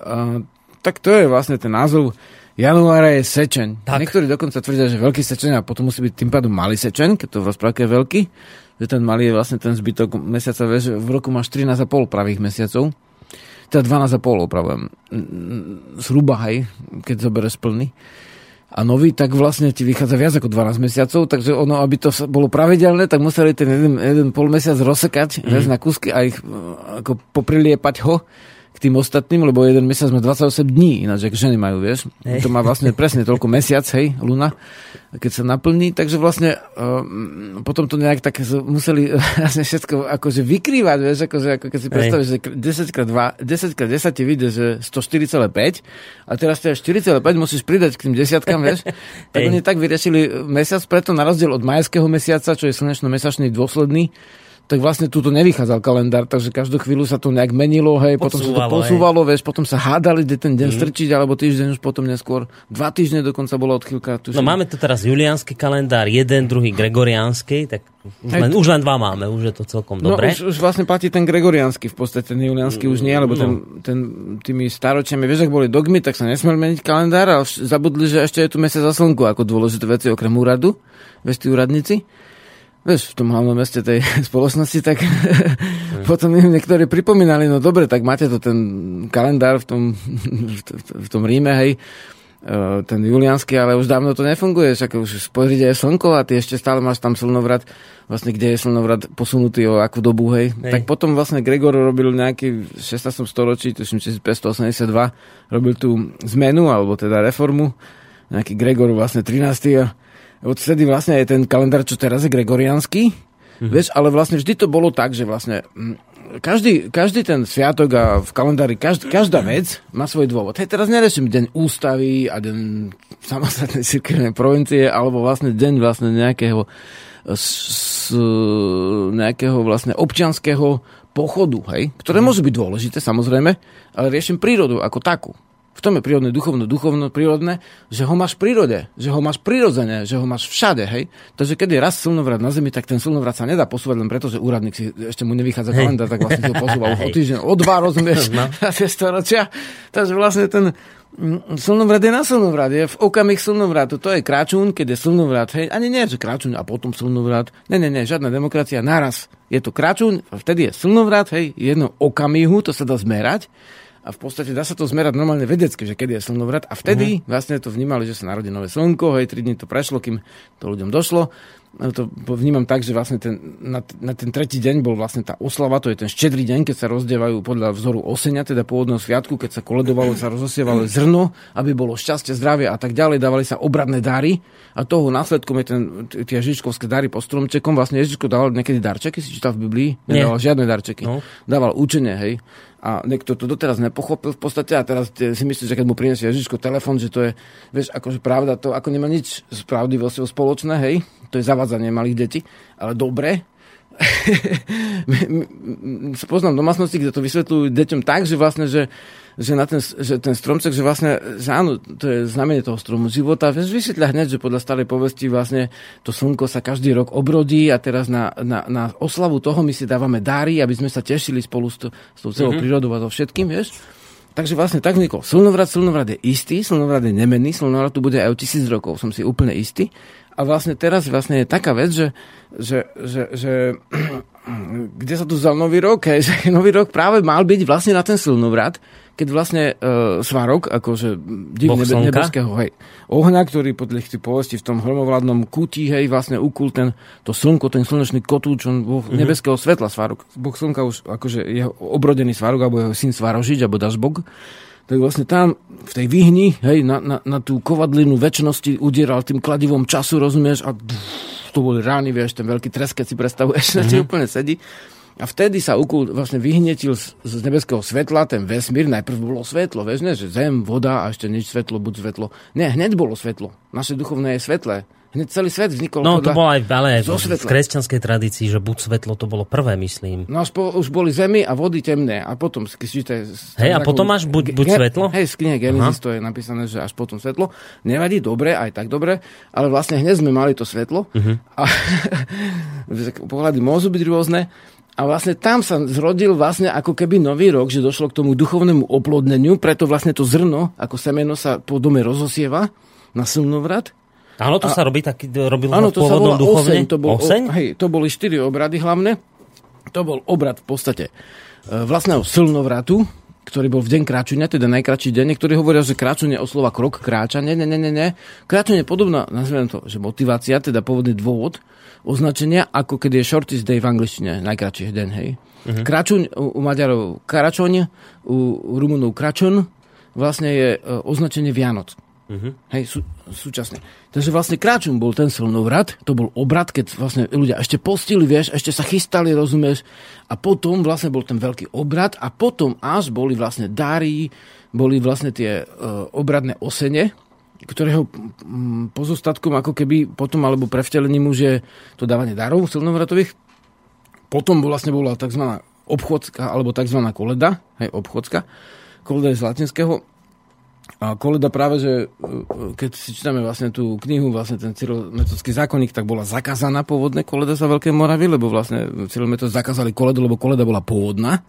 Speaker 1: A, tak to je vlastne ten názov. Januára je sečeň. Tak. Niektorí dokonca tvrdia, že veľký sečeň a potom musí byť tým pádom malý sečeň, keď to v rozprávke je veľký. Že ten malý je vlastne ten zbytok mesiaca, vieš, v roku máš 13,5 pravých mesiacov teda 12,5 opravujem. Zhruba, hej, keď zoberieš plný. A nový, tak vlastne ti vychádza viac ako 12 mesiacov, takže ono, aby to bolo pravidelné, tak museli ten jeden, jeden pol mesiac rozsekať mm. na kúsky a ich ako popriliepať ho k tým ostatným, lebo jeden mesiac má 28 dní, ináč, ako ženy majú, vieš. Hej. To má vlastne presne toľko mesiac, hej, luna, keď sa naplní, takže vlastne um, potom to nejak tak museli vlastne všetko akože vykrývať, vieš, akože, ako keď si predstavíš, že 10 krát 2, 10 krát 10 ti vyjde, že 104,5 a teraz teda 4,5 musíš pridať k tým desiatkám, vieš. tak oni tak vyriešili mesiac, preto na rozdiel od majského mesiaca, čo je slnečno-mesačný dôsledný, tak vlastne tu nevychádzal kalendár, takže každú chvíľu sa to nejak menilo, hej, potom sa to
Speaker 2: Posúvalo,
Speaker 1: posúvalo, vieš, potom sa hádali, kde ten deň mm. strčiť, alebo týždeň už potom neskôr. Dva týždne dokonca bola odchýlka.
Speaker 2: No máme tu teraz juliánsky kalendár, jeden, druhý gregoriánsky, tak už len, už len dva máme, už je to celkom
Speaker 1: No
Speaker 2: dobre.
Speaker 1: už, už vlastne platí ten gregoriánsky v podstate, ten juliánsky už nie, lebo ten,
Speaker 2: No.
Speaker 1: ten, tými staročiami, vieš, ak boli dogmy, tak sa nesmel meniť kalendár, ale zabudli, že ešte je tu mesiac za slnku ako dôležité veci okrem úradu, vieš, tí úradníci. Vieš, v tom hlavnom meste tej spoločnosti, tak potom im niektorí pripomínali, no dobre, tak máte to ten kalendár v tom, v tom Ríme, hej, e, ten juliánsky, ale už dávno to nefunguje, však už pozrite je slnko a ty ešte stále máš tam slnovrat, vlastne kde je slnovrat posunutý o akú dobu, hej.
Speaker 2: Hej.
Speaker 1: Tak potom vlastne Gregor robil nejaký v 16. storočí, tuším 1582, robil tú zmenu, alebo teda reformu, nejaký Gregor vlastne 13. a odtedy vlastne je ten kalendár, čo teraz je gregoriánsky, mm-hmm. vieš, ale vlastne vždy to bolo tak, že vlastne mm, každý, každý ten sviatok a v kalendári každý, každá vec má svoj dôvod. Hej, teraz nereším deň ústavy a deň samostatnej cirkevnej provincie, alebo vlastne deň vlastne nejakého s, s, nejakého vlastne občianského pochodu, hej, ktoré môžu byť dôležité, samozrejme, ale riešim prírodu ako takú. V tom je prírodné, duchovno, duchovno, prírodné, že ho máš v prírode, že ho máš prirodzene, že ho máš všade, hej. Takže keď je raz slnovrat na Zemi, tak ten slnovrat sa nedá posúvať len preto, že úradník si ešte mu nevychádza kalendár, tak vlastne to posúva už o týždeň, o dva, rozumieš,
Speaker 2: No.
Speaker 1: storočia. Takže vlastne ten mm, slnovrat je na slnovrat, je v okamih slnovratu. To je kráčun, keď je slnovrat, hej. Ani nie, že kráčun a potom slnovrat. Ne, ne, ne, žiadna demokracia, naraz. Je to kráčun, vtedy je slnovrat, hej, jedno okamihu, to sa dá zmerať. A v podstate dá sa to zmerať normálne vedecky, že kedy je slnovrat. A vtedy uh-huh. vlastne to vnímali, že sa narodí nové slnko, hej, 3 dní to prešlo, kým to ľuďom došlo. No to vnímam tak, že vlastne ten, na, na ten tretí deň bol vlastne tá oslava, to je ten štedrý deň, keď sa rozdievajú podľa vzoru osenia, teda pôvodného sviatku, keď sa koledovalo, sa rozosievalo zrno, aby bolo šťastie, zdravie a tak ďalej, dávali sa obradné dary a toho následkom je ten, tie ježiškovské dary po stromčekom. Vlastne Ježiško dával niekedy darčeky, si čítal v Biblii?
Speaker 2: Nie.
Speaker 1: Nedával žiadne darčeky.
Speaker 2: No.
Speaker 1: Dával učenie, hej. A niekto to doteraz nepochopil v podstate a teraz te- si myslíš, že keď mu prinesie Ježiško telefon, že to je, vieš, akože pravda, to ako nemá nič s pravdivosťou spoločné, hej, to je zavádzanie malých detí, ale dobre. My- my- my- Poznám domácnosti, kde to vysvetľujú deťom tak, že vlastne, že, že, na ten, že ten stromček, že vlastne, že áno, to je znamenie toho stromu života. Vieš, vysvetľa hneď, že podľa starej povesti vlastne to slnko sa každý rok obrodí a teraz na, na, na oslavu toho my si dávame dary, aby sme sa tešili spolu s, to, s tou celou mm-hmm. prírodou a so všetkým, vieš. Takže vlastne tak vznikol. Slnovrat, slnovrat je istý, slnovrat je nemenný, slnovrat tu bude aj o tisíc rokov, som si úplne istý. A vlastne teraz vlastne je taká vec, že, že, že, že kde sa tu vzal nový rok? Hej, že nový rok práve mal byť vlastne na ten slnovrat, keď vlastne uh, Svarok, akože div nebe, nebeského hej, ohňa, ktorý podľa tých povesti v tom hromovladnom kúti, hej, vlastne ukul ten, to slnko, ten slnečný kotúč, on boh mm-hmm. nebeského svetla Svarok. Boh slnka už akože jeho obrodený Svarok, alebo jeho syn Svarožič, alebo Dažbog tak vlastne tam v tej výhni, hej, na, na, na tú kovadlinu väčšnosti udieral tým kladivom času, rozumieš, a to boli rány, vieš, ten veľký trest, keď si predstavuješ, mm-hmm. ti úplne sedí. A vtedy sa ukul, vlastne vyhnetil z, z nebeského svetla ten vesmír. Najprv bolo svetlo, vieš, ne, že zem, voda a ešte nič svetlo, buď svetlo. Nie, hneď bolo svetlo. Naše duchovné je svetlé. Hneď celý svet vznikol
Speaker 2: No to
Speaker 1: podľa...
Speaker 2: bolo aj ale
Speaker 1: zo
Speaker 2: v kresťanskej tradícii, že buď svetlo to bolo prvé, myslím.
Speaker 1: No po, už boli zemi a vody temné a potom keď.
Speaker 2: Hej, a potom máš buď- buď svetlo?
Speaker 1: Hej, z knihy Genesis to je napísané, že až potom svetlo. Nevadí, dobre, aj tak dobre, ale vlastne hneď sme mali to svetlo
Speaker 2: Mhm.
Speaker 1: a pohľady môžu byť rôzne a vlastne tam sa zrodil vlastne ako keby nový rok, že došlo k tomu duchovnému oplodneniu, preto vlastne to zrno ako semeno sa po dome rozosieva na slnovrat
Speaker 2: Áno, to sa robí taký, robil
Speaker 1: Áno, to sa volá
Speaker 2: duchovne.
Speaker 1: oseň. To bol,
Speaker 2: oseň?
Speaker 1: O, hej, to boli štyri obrady hlavné. To bol obrad v podstate e, vlastného slnovratu, ktorý bol v deň kráčania, teda najkračší deň. Niektorí hovoria, že kráčanie o slova krok kráča. Ne, ne, ne, ne, ne. Kráčanie je podobná, nazviem to, že motivácia, teda pôvodný dôvod označenia, ako keď je shortest day v angličtine, najkračší deň, hej. Uh-huh. Kračuň u, u Maďarov karačoň, u, u Rumunov kračon, vlastne je e, označenie Vianoc.
Speaker 2: Mhm.
Speaker 1: Hej, sú, súčasne. Takže vlastne kráčum bol ten slnovrat, to bol obrad, keď vlastne ľudia ešte postili, vieš, ešte sa chystali, rozumieš, a potom vlastne bol ten veľký obrad a potom až boli vlastne dary, boli vlastne tie uh, obradné osene, ktorého pozostatkom ako keby potom alebo prevtelením už je to dávanie darov slnovratových. potom vlastne bola tzv. obchodská, alebo tzv. koleda, hej, obchodská. Koleda je z latinského. A koleda práve, že e, keď si čítame vlastne tú knihu, vlastne ten cyrilometodský zákonník, tak bola zakázaná pôvodné koleda za Veľké Moravy, lebo vlastne cyrilometod zakázali koledu, lebo koleda bola pôvodná.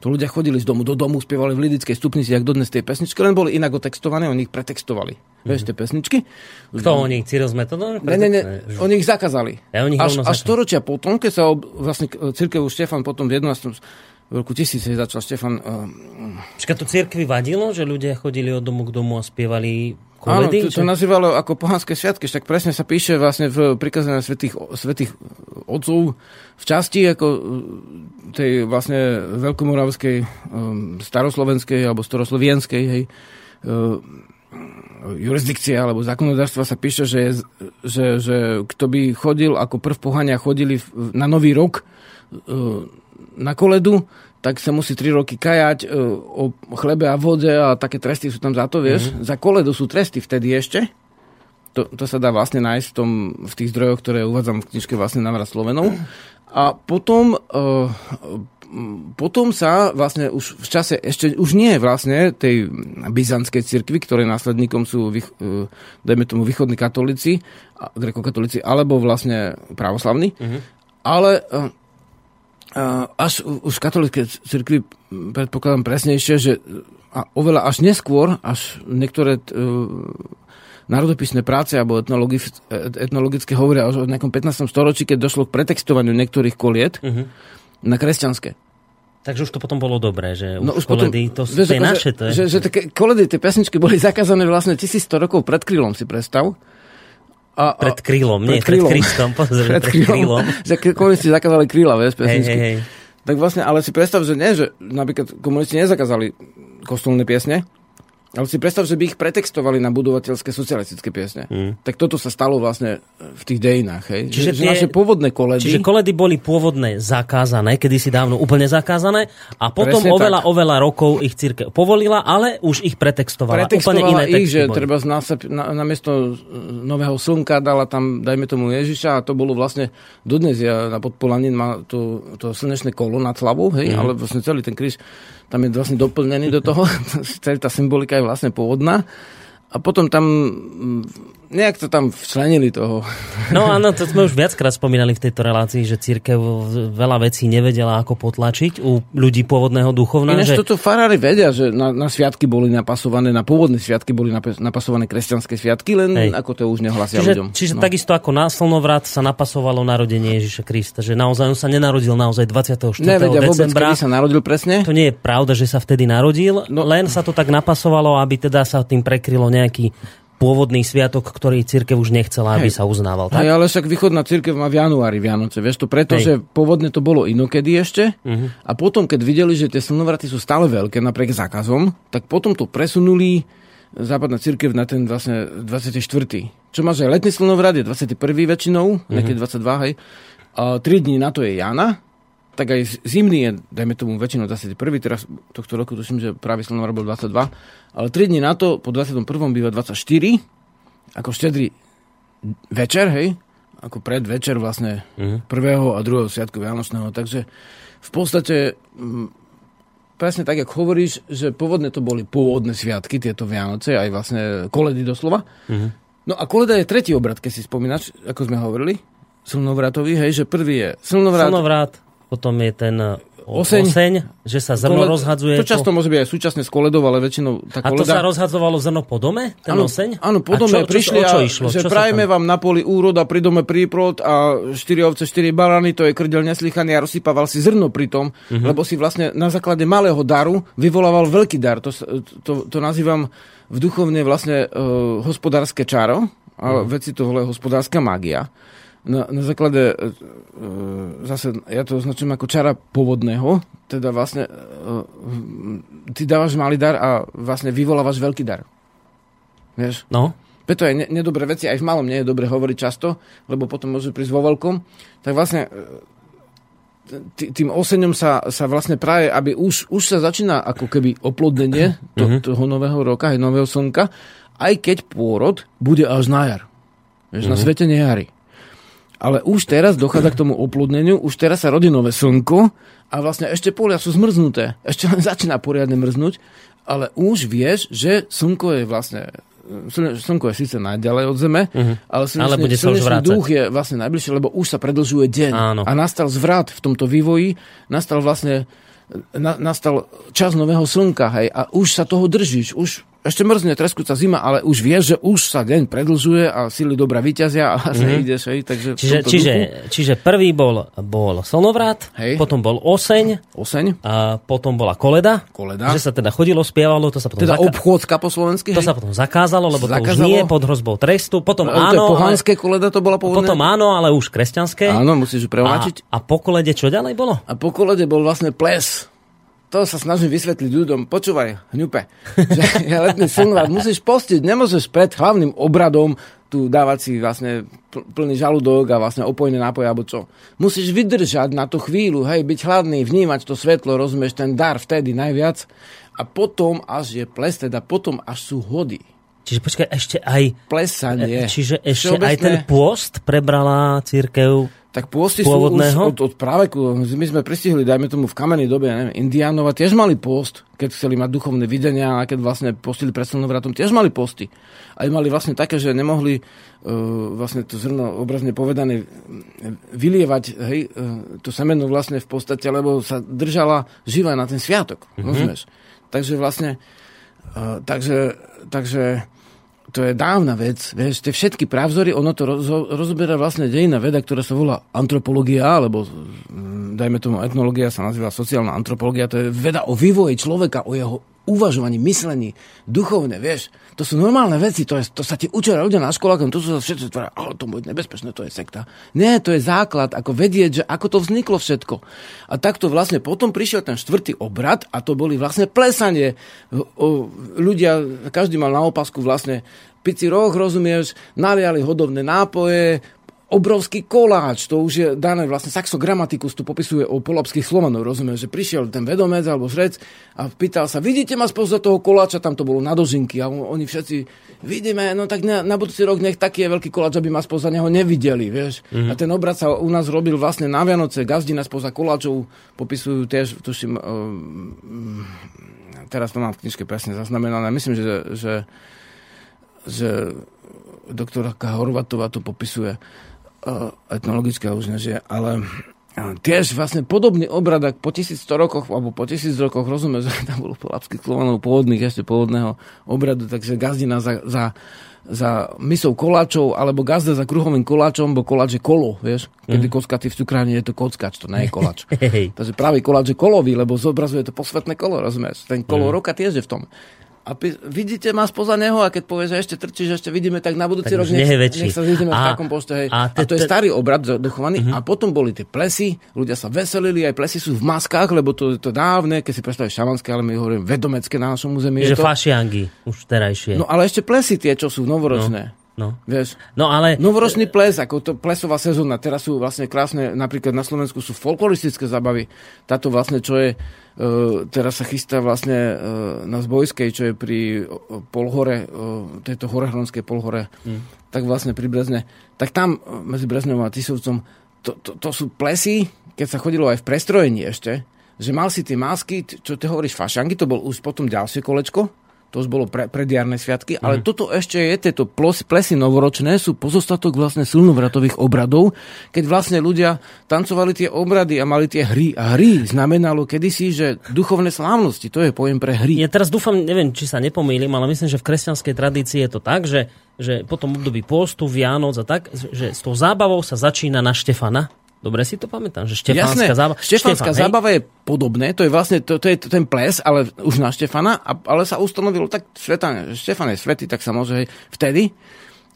Speaker 1: To ľudia chodili z domu do domu, spievali v lidickej stupnici, jak dodnes tej pesničky, len boli inak otextované, oni ich pretextovali. Mm-hmm. Vieš, tie pesničky.
Speaker 2: Kto oni? Cyril s metodom?
Speaker 1: Ne, ne, ne, oni ich zakázali.
Speaker 2: Ja, oni
Speaker 1: až, až storočia potom, keď sa ob, vlastne církev Štefan potom v 11 v roku 1000 začal Štefan... Uh,
Speaker 2: to církvi vadilo, že ľudia chodili od domu k domu a spievali
Speaker 1: koledy? Áno, to, to nazývalo ako pohanské sviatky, tak presne sa píše vlastne v prikazaní svetých, svetých otcov v časti ako e, tej vlastne veľkomoravskej, um, staroslovenskej alebo staroslovienskej hej, jurisdikcie alebo zákonodárstva sa píše, že, že, že kto by chodil ako prv pohania chodili na nový rok na koledu, tak sa musí 3 roky kajať uh, o chlebe a vode a také tresty sú tam za to, vieš. Mm-hmm. Za koledu sú tresty vtedy ešte. To, to sa dá vlastne nájsť v, tom, v tých zdrojoch, ktoré uvádzam v knižke vlastne Navrat Slovenov. A potom, uh, potom sa vlastne už v čase, ešte už nie vlastne tej byzantskej cirkvi, ktoré následníkom sú, uh, dajme tomu, východní katolíci, grekokatolíci, alebo vlastne pravoslavní, mm-hmm. ale uh, až už v katolíckej cirkvi predpokladám presnejšie, že a oveľa až neskôr, až niektoré uh, národopisné práce alebo etnologické hovoria o nejakom 15. storočí, keď došlo k pretextovaniu niektorých koliet uh-huh. na kresťanské.
Speaker 2: Takže už to potom bolo dobré, že no, už koledy, potom, to, vieš, to je naše. To je.
Speaker 1: Že, že také koledy, tie pesničky boli zakázané vlastne 1100 rokov pred krylom, si predstav.
Speaker 2: A, a, pred krílom, nie, pred, pred Kristom, pozri, pred, pred krílom.
Speaker 1: Že komunisti zakázali kríla, vieš, pesničky. Hej, hej, hej. Tak vlastne, ale si predstav, že nie, že napríklad komunisti nezakázali kostolné piesne, ale si predstav, že by ich pretextovali na budovateľské socialistické piesne. Mm. Tak toto sa stalo vlastne v tých dejinách. Hej? Čiže že, tie, naše pôvodné koledy...
Speaker 2: Čiže koledy boli pôvodné zakázané, kedy si dávno úplne zakázané a potom Presne oveľa, tak. oveľa rokov ich církev povolila, ale už ich pretextovala.
Speaker 1: Pretextovala
Speaker 2: úplne iné
Speaker 1: ich, že boli. treba na, na, miesto nového slnka dala tam, dajme tomu Ježiša a to bolo vlastne dodnes ja na podpolaní má to, to slnečné kolo nad hlavou, hej, mm. ale vlastne celý ten kríž tam je vlastne doplnený do toho, tá symbolika je vlastne pôvodná. A potom tam nejak to tam včlenili toho.
Speaker 2: No áno, to sme už viackrát spomínali v tejto relácii, že církev veľa vecí nevedela ako potlačiť u ľudí pôvodného duchovna.
Speaker 1: Ináč
Speaker 2: že...
Speaker 1: toto farári vedia, že na, na sviatky boli napasované, na pôvodné sviatky boli napasované kresťanské sviatky, len Hej. ako to už nehlasia
Speaker 2: čiže,
Speaker 1: ľuďom.
Speaker 2: Čiže no. takisto ako na slnovrat sa napasovalo narodenie Ježiša Krista, že naozaj on sa nenarodil naozaj 24.
Speaker 1: Nevedia
Speaker 2: decembra.
Speaker 1: vôbec, sa narodil presne.
Speaker 2: To nie je pravda, že sa vtedy narodil, no. len sa to tak napasovalo, aby teda sa tým prekrylo nejaký pôvodný sviatok, ktorý církev už nechcela, aby Hej. sa uznával. Tak?
Speaker 1: Hej, ale však východná církev má v januári Vianoce, vieš to, pretože pôvodne to bolo inokedy ešte uh-huh. a potom, keď videli, že tie slnovraty sú stále veľké, napriek zákazom, tak potom to presunuli západná církev na ten vlastne 24. Čo má, že letný slnovrat je 21. väčšinou, uh-huh. niekedy 22, hej. A 3 dní na to je Jana, tak aj zimný je, dajme tomu väčšinou 21. Teraz tohto roku tuším, že práve slnovrat bol 22 ale 3 dní na to, po 21. býva 24, ako štedrý večer, hej, ako pred večer vlastne uh-huh. prvého a druhého sviatku Vianočného. Takže v podstate m, presne tak, ako hovoríš, že pôvodne to boli pôvodné sviatky, tieto Vianoce, aj vlastne koledy doslova. Uh-huh. No a koleda je tretí obrad, keď si spomínaš, ako sme hovorili, slnovratový, hej, že prvý je slnovrat.
Speaker 2: Slnovrat, potom je ten oseň, oseň že sa zrno Koled, rozhadzuje.
Speaker 1: To často po... môže byť aj súčasne s koledou, ale väčšinou
Speaker 2: tá koleda... A to sa rozhadzovalo zrno po dome, ten
Speaker 1: ano,
Speaker 2: oseň?
Speaker 1: Áno, po dome čo, prišli čo, čo, čo išlo? že čo prajeme vám na poli úrod a pri dome príprod a 4 ovce, 4 barany, to je krdeľ neslychaný a rozsypával si zrno pri tom, uh-huh. lebo si vlastne na základe malého daru vyvolával veľký dar. To, to, to nazývam v duchovne vlastne uh, hospodárske čaro, a uh-huh. veci to hospodárska magia na, na základe, e, e, zase ja to označujem ako čara povodného, teda vlastne e, ty dávaš malý dar a vlastne vyvolávaš veľký dar. Vieš?
Speaker 2: No.
Speaker 1: Preto aj ne, nedobré veci, aj v malom nie je dobre hovoriť často, lebo potom môže prísť vo veľkom. Tak vlastne tým oseňom sa, sa vlastne práve, aby už, už sa začína ako keby oplodnenie to, mm-hmm. toho nového roka, aj nového slnka, aj keď pôrod bude až na jar. Vieš, mm-hmm. na svete nie jary. Ale už teraz dochádza k tomu oplodneniu, už teraz sa rodí nové slnko a vlastne ešte polia sú zmrznuté. Ešte len začína poriadne mrznúť, ale už vieš, že slnko je vlastne Slnko je síce najďalej od Zeme, uh-huh. ale slnečný, ale bude sa už duch je vlastne najbližšie, lebo už sa predlžuje deň. Áno. A nastal zvrat v tomto vývoji, nastal vlastne na, nastal čas nového slnka, hej, a už sa toho držíš, už ešte mrzne treskúca zima, ale už vieš, že už sa deň predlžuje a síly dobra vyťazia a vlastne mm-hmm. ideš. Hej, takže
Speaker 2: čiže, čiže, čiže prvý bol, bol slnovrat, hej. potom bol oseň,
Speaker 1: oseň,
Speaker 2: a potom bola koleda,
Speaker 1: koleda,
Speaker 2: že sa teda chodilo, spievalo, to sa potom
Speaker 1: teda zaka- obchôdzka po slovensky.
Speaker 2: To hej? sa potom zakázalo, lebo zakázalo. to už nie pod hrozbou trestu. Potom
Speaker 1: no,
Speaker 2: áno,
Speaker 1: to pohanské koleda to bola pôvodne?
Speaker 2: Potom áno, ale už kresťanské.
Speaker 1: Áno, musíš ju
Speaker 2: A, a po kolede čo ďalej bolo?
Speaker 1: A po kolede bol vlastne ples to sa snažím vysvetliť ľuďom. Počúvaj, hňupe, že je letný slnvát, musíš postiť, nemôžeš pred hlavným obradom tu dávať si vlastne plný žalúdok a vlastne opojné nápoje alebo čo. Musíš vydržať na tú chvíľu, hej, byť hladný, vnímať to svetlo, rozumieš, ten dar vtedy najviac a potom až je ples, teda potom až sú hody.
Speaker 2: Čiže počkaj, ešte aj...
Speaker 1: Plesanie.
Speaker 2: Čiže ešte Všeobecné... aj ten pôst prebrala církev
Speaker 1: tak pôsty sú už od, od práveku. My sme pristihli, dajme tomu v kamenej dobe, neviem, Indiánov a tiež mali pôst, keď chceli mať duchovné videnia a keď vlastne postili pred slnovratom, tiež mali posty. Aj mali vlastne také, že nemohli uh, vlastne to zrno obrazne povedané vylievať hej, uh, to semeno vlastne v podstate, lebo sa držala živá na ten sviatok. Mm-hmm. Rozumieš? Takže vlastne uh, takže, takže to je dávna vec, vieš, tie všetky právzory, ono to roz, rozberá vlastne dejná veda, ktorá sa volá antropológia, alebo mm, dajme tomu etnológia sa nazýva sociálna antropológia, to je veda o vývoji človeka, o jeho uvažovaní, myslení, duchovné, vieš. To sú normálne veci, to, je, to sa ti učia ľudia na školách, to sú všetci tvoria, ale to bude nebezpečné, to je sekta. Nie, to je základ, ako vedieť, že ako to vzniklo všetko. A takto vlastne potom prišiel ten štvrtý obrad a to boli vlastne plesanie. Ľudia, každý mal na opasku vlastne pici roh, rozumieš, naliali hodovné nápoje, obrovský koláč, to už je dané, vlastne Saxo Grammaticus tu popisuje o polapských Slovanov, rozumiem, že prišiel ten vedomec alebo žrec a pýtal sa, vidíte ma spoza toho koláča, tam to bolo na dožinky a oni všetci, vidíme, no tak na, na budúci rok nech taký je veľký koláč, aby ma spoza neho nevideli, vieš. Mm-hmm. A ten obrad sa u nás robil vlastne na Vianoce, gazdina spoza koláčov popisujú tiež, tuším, um, teraz to mám v knižke presne zaznamenané, myslím, že, že, že doktorka Horvatová to popisuje etnologická už nežije, ale tiež vlastne podobný obrad, ak po 1100 rokoch, alebo po 1000 rokoch, rozumie, že tam bolo polapských slovanov pôvodných, ešte pôvodného obradu, takže gazdina za, za, za misou koláčov, alebo gazda za kruhovým koláčom, bo koláč je kolo, vieš, keď mm. kockaty v cukráni je to kockač, to nie je koláč. takže pravý koláč je kolový, lebo zobrazuje to posvetné kolo, rozumieš, ten kolo mm. roka tiež je v tom a pi- vidíte ma spoza neho a keď povie, že ešte trčíš, ešte vidíme, tak na budúci tak rok nech, nech sa vidíme v takom poste. Hej. A, te, a to je starý obrad dochovaný uh-huh. a potom boli tie plesy, ľudia sa veselili, aj plesy sú v maskách, lebo to je to dávne, keď si predstavíš šamanské, ale my hovoríme vedomecké na našom území.
Speaker 2: Že fašiangy, už terajšie.
Speaker 1: No ale ešte plesy tie, čo sú novoročné.
Speaker 2: No. No.
Speaker 1: Vieš,
Speaker 2: no ale...
Speaker 1: Novoročný ples, ako to plesová sezóna, teraz sú vlastne krásne, napríklad na Slovensku sú folkloristické zabavy. Táto vlastne, čo je teraz sa chystá vlastne uh, na Zbojskej, čo je pri polhore, uh, tejto horehronskej polhore, mm. tak vlastne pri Brezne. Tak tam medzi Brezňom a Tisovcom to, to, to sú plesy, keď sa chodilo aj v prestrojení ešte, že mal si tie masky, čo ty hovoríš fašangy, to bol už potom ďalšie kolečko, to už bolo pre, predjarné sviatky, mm. ale mhm. toto ešte je, tieto plesy novoročné sú pozostatok vlastne silnovratových obradov, keď vlastne ľudia tancovali tie obrady a mali tie hry. A hry znamenalo kedysi, že duchovné slávnosti, to je pojem pre hry.
Speaker 2: Ja teraz dúfam, neviem, či sa nepomýlim, ale myslím, že v kresťanskej tradícii je to tak, že, že potom období postu, Vianoc a tak, že s tou zábavou sa začína na Štefana, Dobre si to pamätám, že Štefánska zábava...
Speaker 1: Štefánska Štefan, zábava je podobné, to je vlastne to, to je ten ples, ale už na Štefana, a, ale sa ustanovilo tak, Sveta, Štefan je svetý, tak sa môže vtedy.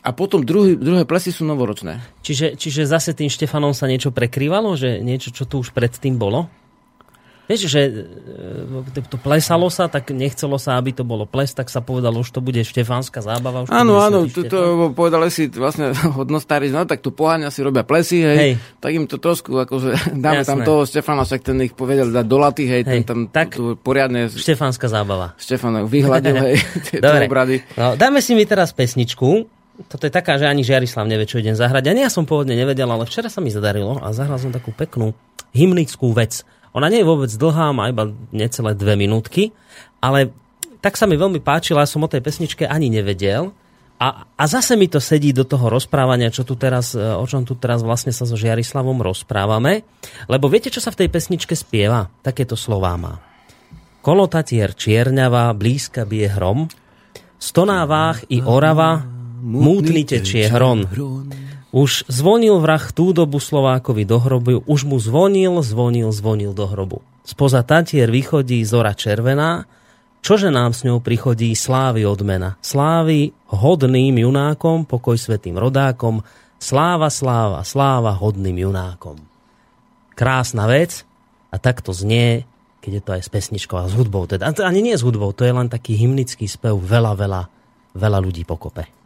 Speaker 1: A potom druhý, druhé plesy sú novoročné.
Speaker 2: Čiže, čiže zase tým Štefanom sa niečo prekrývalo, že niečo, čo tu už predtým bolo? Vieš, že e, to plesalo sa, tak nechcelo sa, aby to bolo ples, tak sa povedalo, už to bude štefánska zábava. Už
Speaker 1: áno, áno, to, to povedali si vlastne hodnostári, no tak tu poháňa si robia plesy, hej, hej. tak im to trošku, akože dáme Jasné. tam toho Štefana, však ten ich povedal dať do laty, hej, hej. Ten, tam tak, tu poriadne...
Speaker 2: Štefánska zábava.
Speaker 1: Štefan vyhľadil, hej, tieto obrady.
Speaker 2: No, dáme si mi teraz pesničku, toto je taká, že ani Žiarislav nevie, čo idem zahrať. Ani ja som pôvodne nevedel, ale včera sa mi zadarilo a zahral som takú peknú hymnickú vec. Ona nie je vôbec dlhá, má iba necelé dve minútky, ale tak sa mi veľmi páčila, som o tej pesničke ani nevedel. A, a zase mi to sedí do toho rozprávania, čo tu teraz, e, o čom tu teraz vlastne sa so Žiarislavom rozprávame. Lebo viete, čo sa v tej pesničke spieva? Takéto slová má. Kolotatier čierňava, blízka bije hrom, stonávách i orava, mútny tečie hron. Už zvonil vrah tú dobu Slovákovi do hrobu, už mu zvonil, zvonil, zvonil do hrobu. Spoza Tatier vychodí zora červená, čože nám s ňou prichodí slávy odmena. Slávy hodným junákom, pokoj svetým rodákom, sláva, sláva, sláva hodným junákom. Krásna vec a takto znie, keď je to aj s pesničkou a s hudbou. Teda, ani nie s hudbou, to je len taký hymnický spev veľa, veľa, veľa ľudí pokope.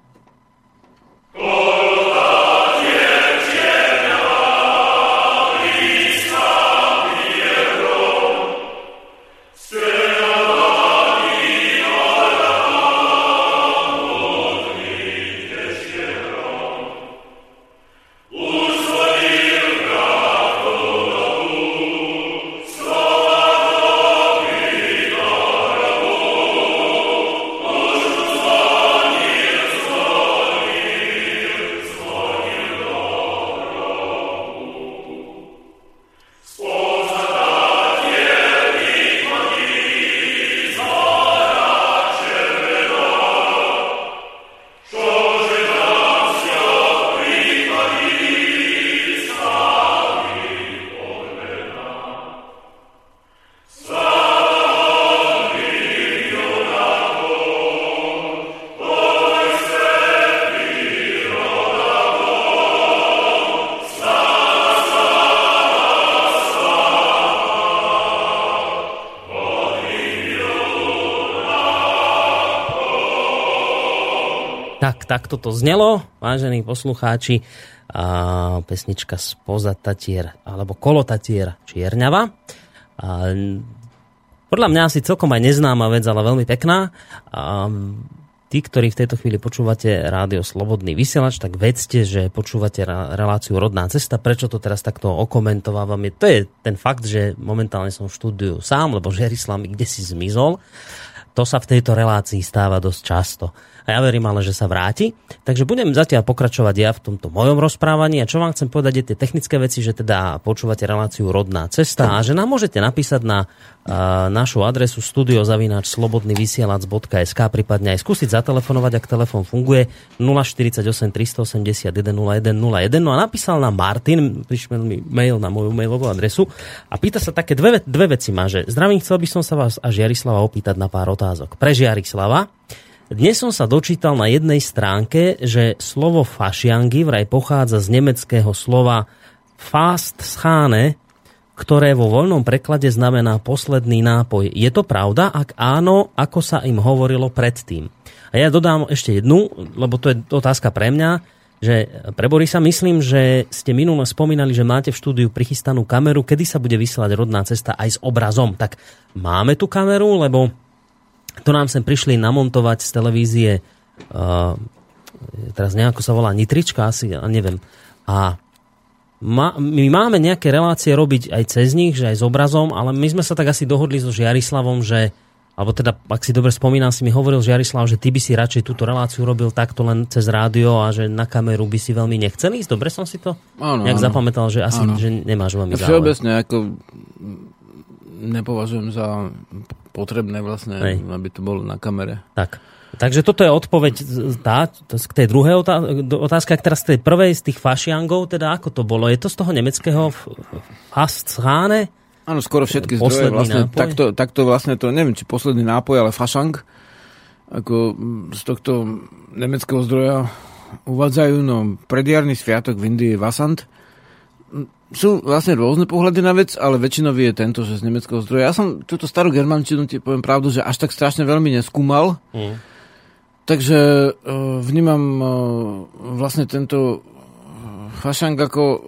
Speaker 2: Takto to znelo, vážení poslucháči. A pesnička spoza Tatier, alebo kolo Tatier Čierňava. A podľa mňa asi celkom aj neznáma vec, ale veľmi pekná. A tí, ktorí v tejto chvíli počúvate rádio Slobodný vysielač, tak vedzte, že počúvate reláciu Rodná cesta. Prečo to teraz takto okomentovávam? To je ten fakt, že momentálne som v štúdiu sám, lebo Žerislav mi kde si zmizol. To sa v tejto relácii stáva dosť často a ja verím ale, že sa vráti. Takže budem zatiaľ pokračovať ja v tomto mojom rozprávaní. A čo vám chcem povedať je tie technické veci, že teda počúvate reláciu Rodná cesta. A že nám môžete napísať na uh, našu adresu studiozavináč slobodnyvysielac.sk prípadne aj skúsiť zatelefonovať, ak telefon funguje. 048 381 0101 no a napísal nám Martin, prišiel mi mail na moju mailovú adresu. A pýta sa také dve, dve veci má, že zdravím, chcel by som sa vás a Žiarislava opýtať na pár otázok. Pre Žiarislava, dnes som sa dočítal na jednej stránke, že slovo fašiangy vraj pochádza z nemeckého slova fast schane, ktoré vo voľnom preklade znamená posledný nápoj. Je to pravda? Ak áno, ako sa im hovorilo predtým? A ja dodám ešte jednu, lebo to je otázka pre mňa, že pre Borisa myslím, že ste minule spomínali, že máte v štúdiu prichystanú kameru, kedy sa bude vysielať rodná cesta aj s obrazom. Tak máme tú kameru, lebo to nám sem prišli namontovať z televízie, uh, teraz nejako sa volá Nitrička asi, ja neviem. A ma, my máme nejaké relácie robiť aj cez nich, že aj s obrazom, ale my sme sa tak asi dohodli so Žiarislavom, že alebo teda, ak si dobre spomínam, si mi hovoril Žiarislav, že ty by si radšej túto reláciu robil takto len cez rádio a že na kameru by si veľmi nechcel ísť. Dobre som si to
Speaker 1: áno,
Speaker 2: nejak
Speaker 1: áno.
Speaker 2: zapamätal, že asi
Speaker 1: áno.
Speaker 2: že nemáš veľmi záujem.
Speaker 1: Všeobecne ako nepovažujem za potrebné vlastne, Hej. aby to bolo na kamere.
Speaker 2: Tak. Takže toto je odpoveď tá, k tej druhej otázke, a teraz z tej prvej z tých fašiangov, teda ako to bolo? Je to z toho nemeckého Fasthane?
Speaker 1: Áno, skoro všetky zdroje vlastne, takto, takto vlastne to, neviem, či posledný nápoj, ale fašang, ako z tohto nemeckého zdroja uvádzajú, no predjarný sviatok v Indii je Vasant, sú vlastne rôzne pohľady na vec, ale väčšinový je tento, že z nemeckého zdroja. Ja som túto starú germančinu, ti poviem pravdu, že až tak strašne veľmi neskúmal. Mm. Takže uh, vnímam uh, vlastne tento fašang ako, uh,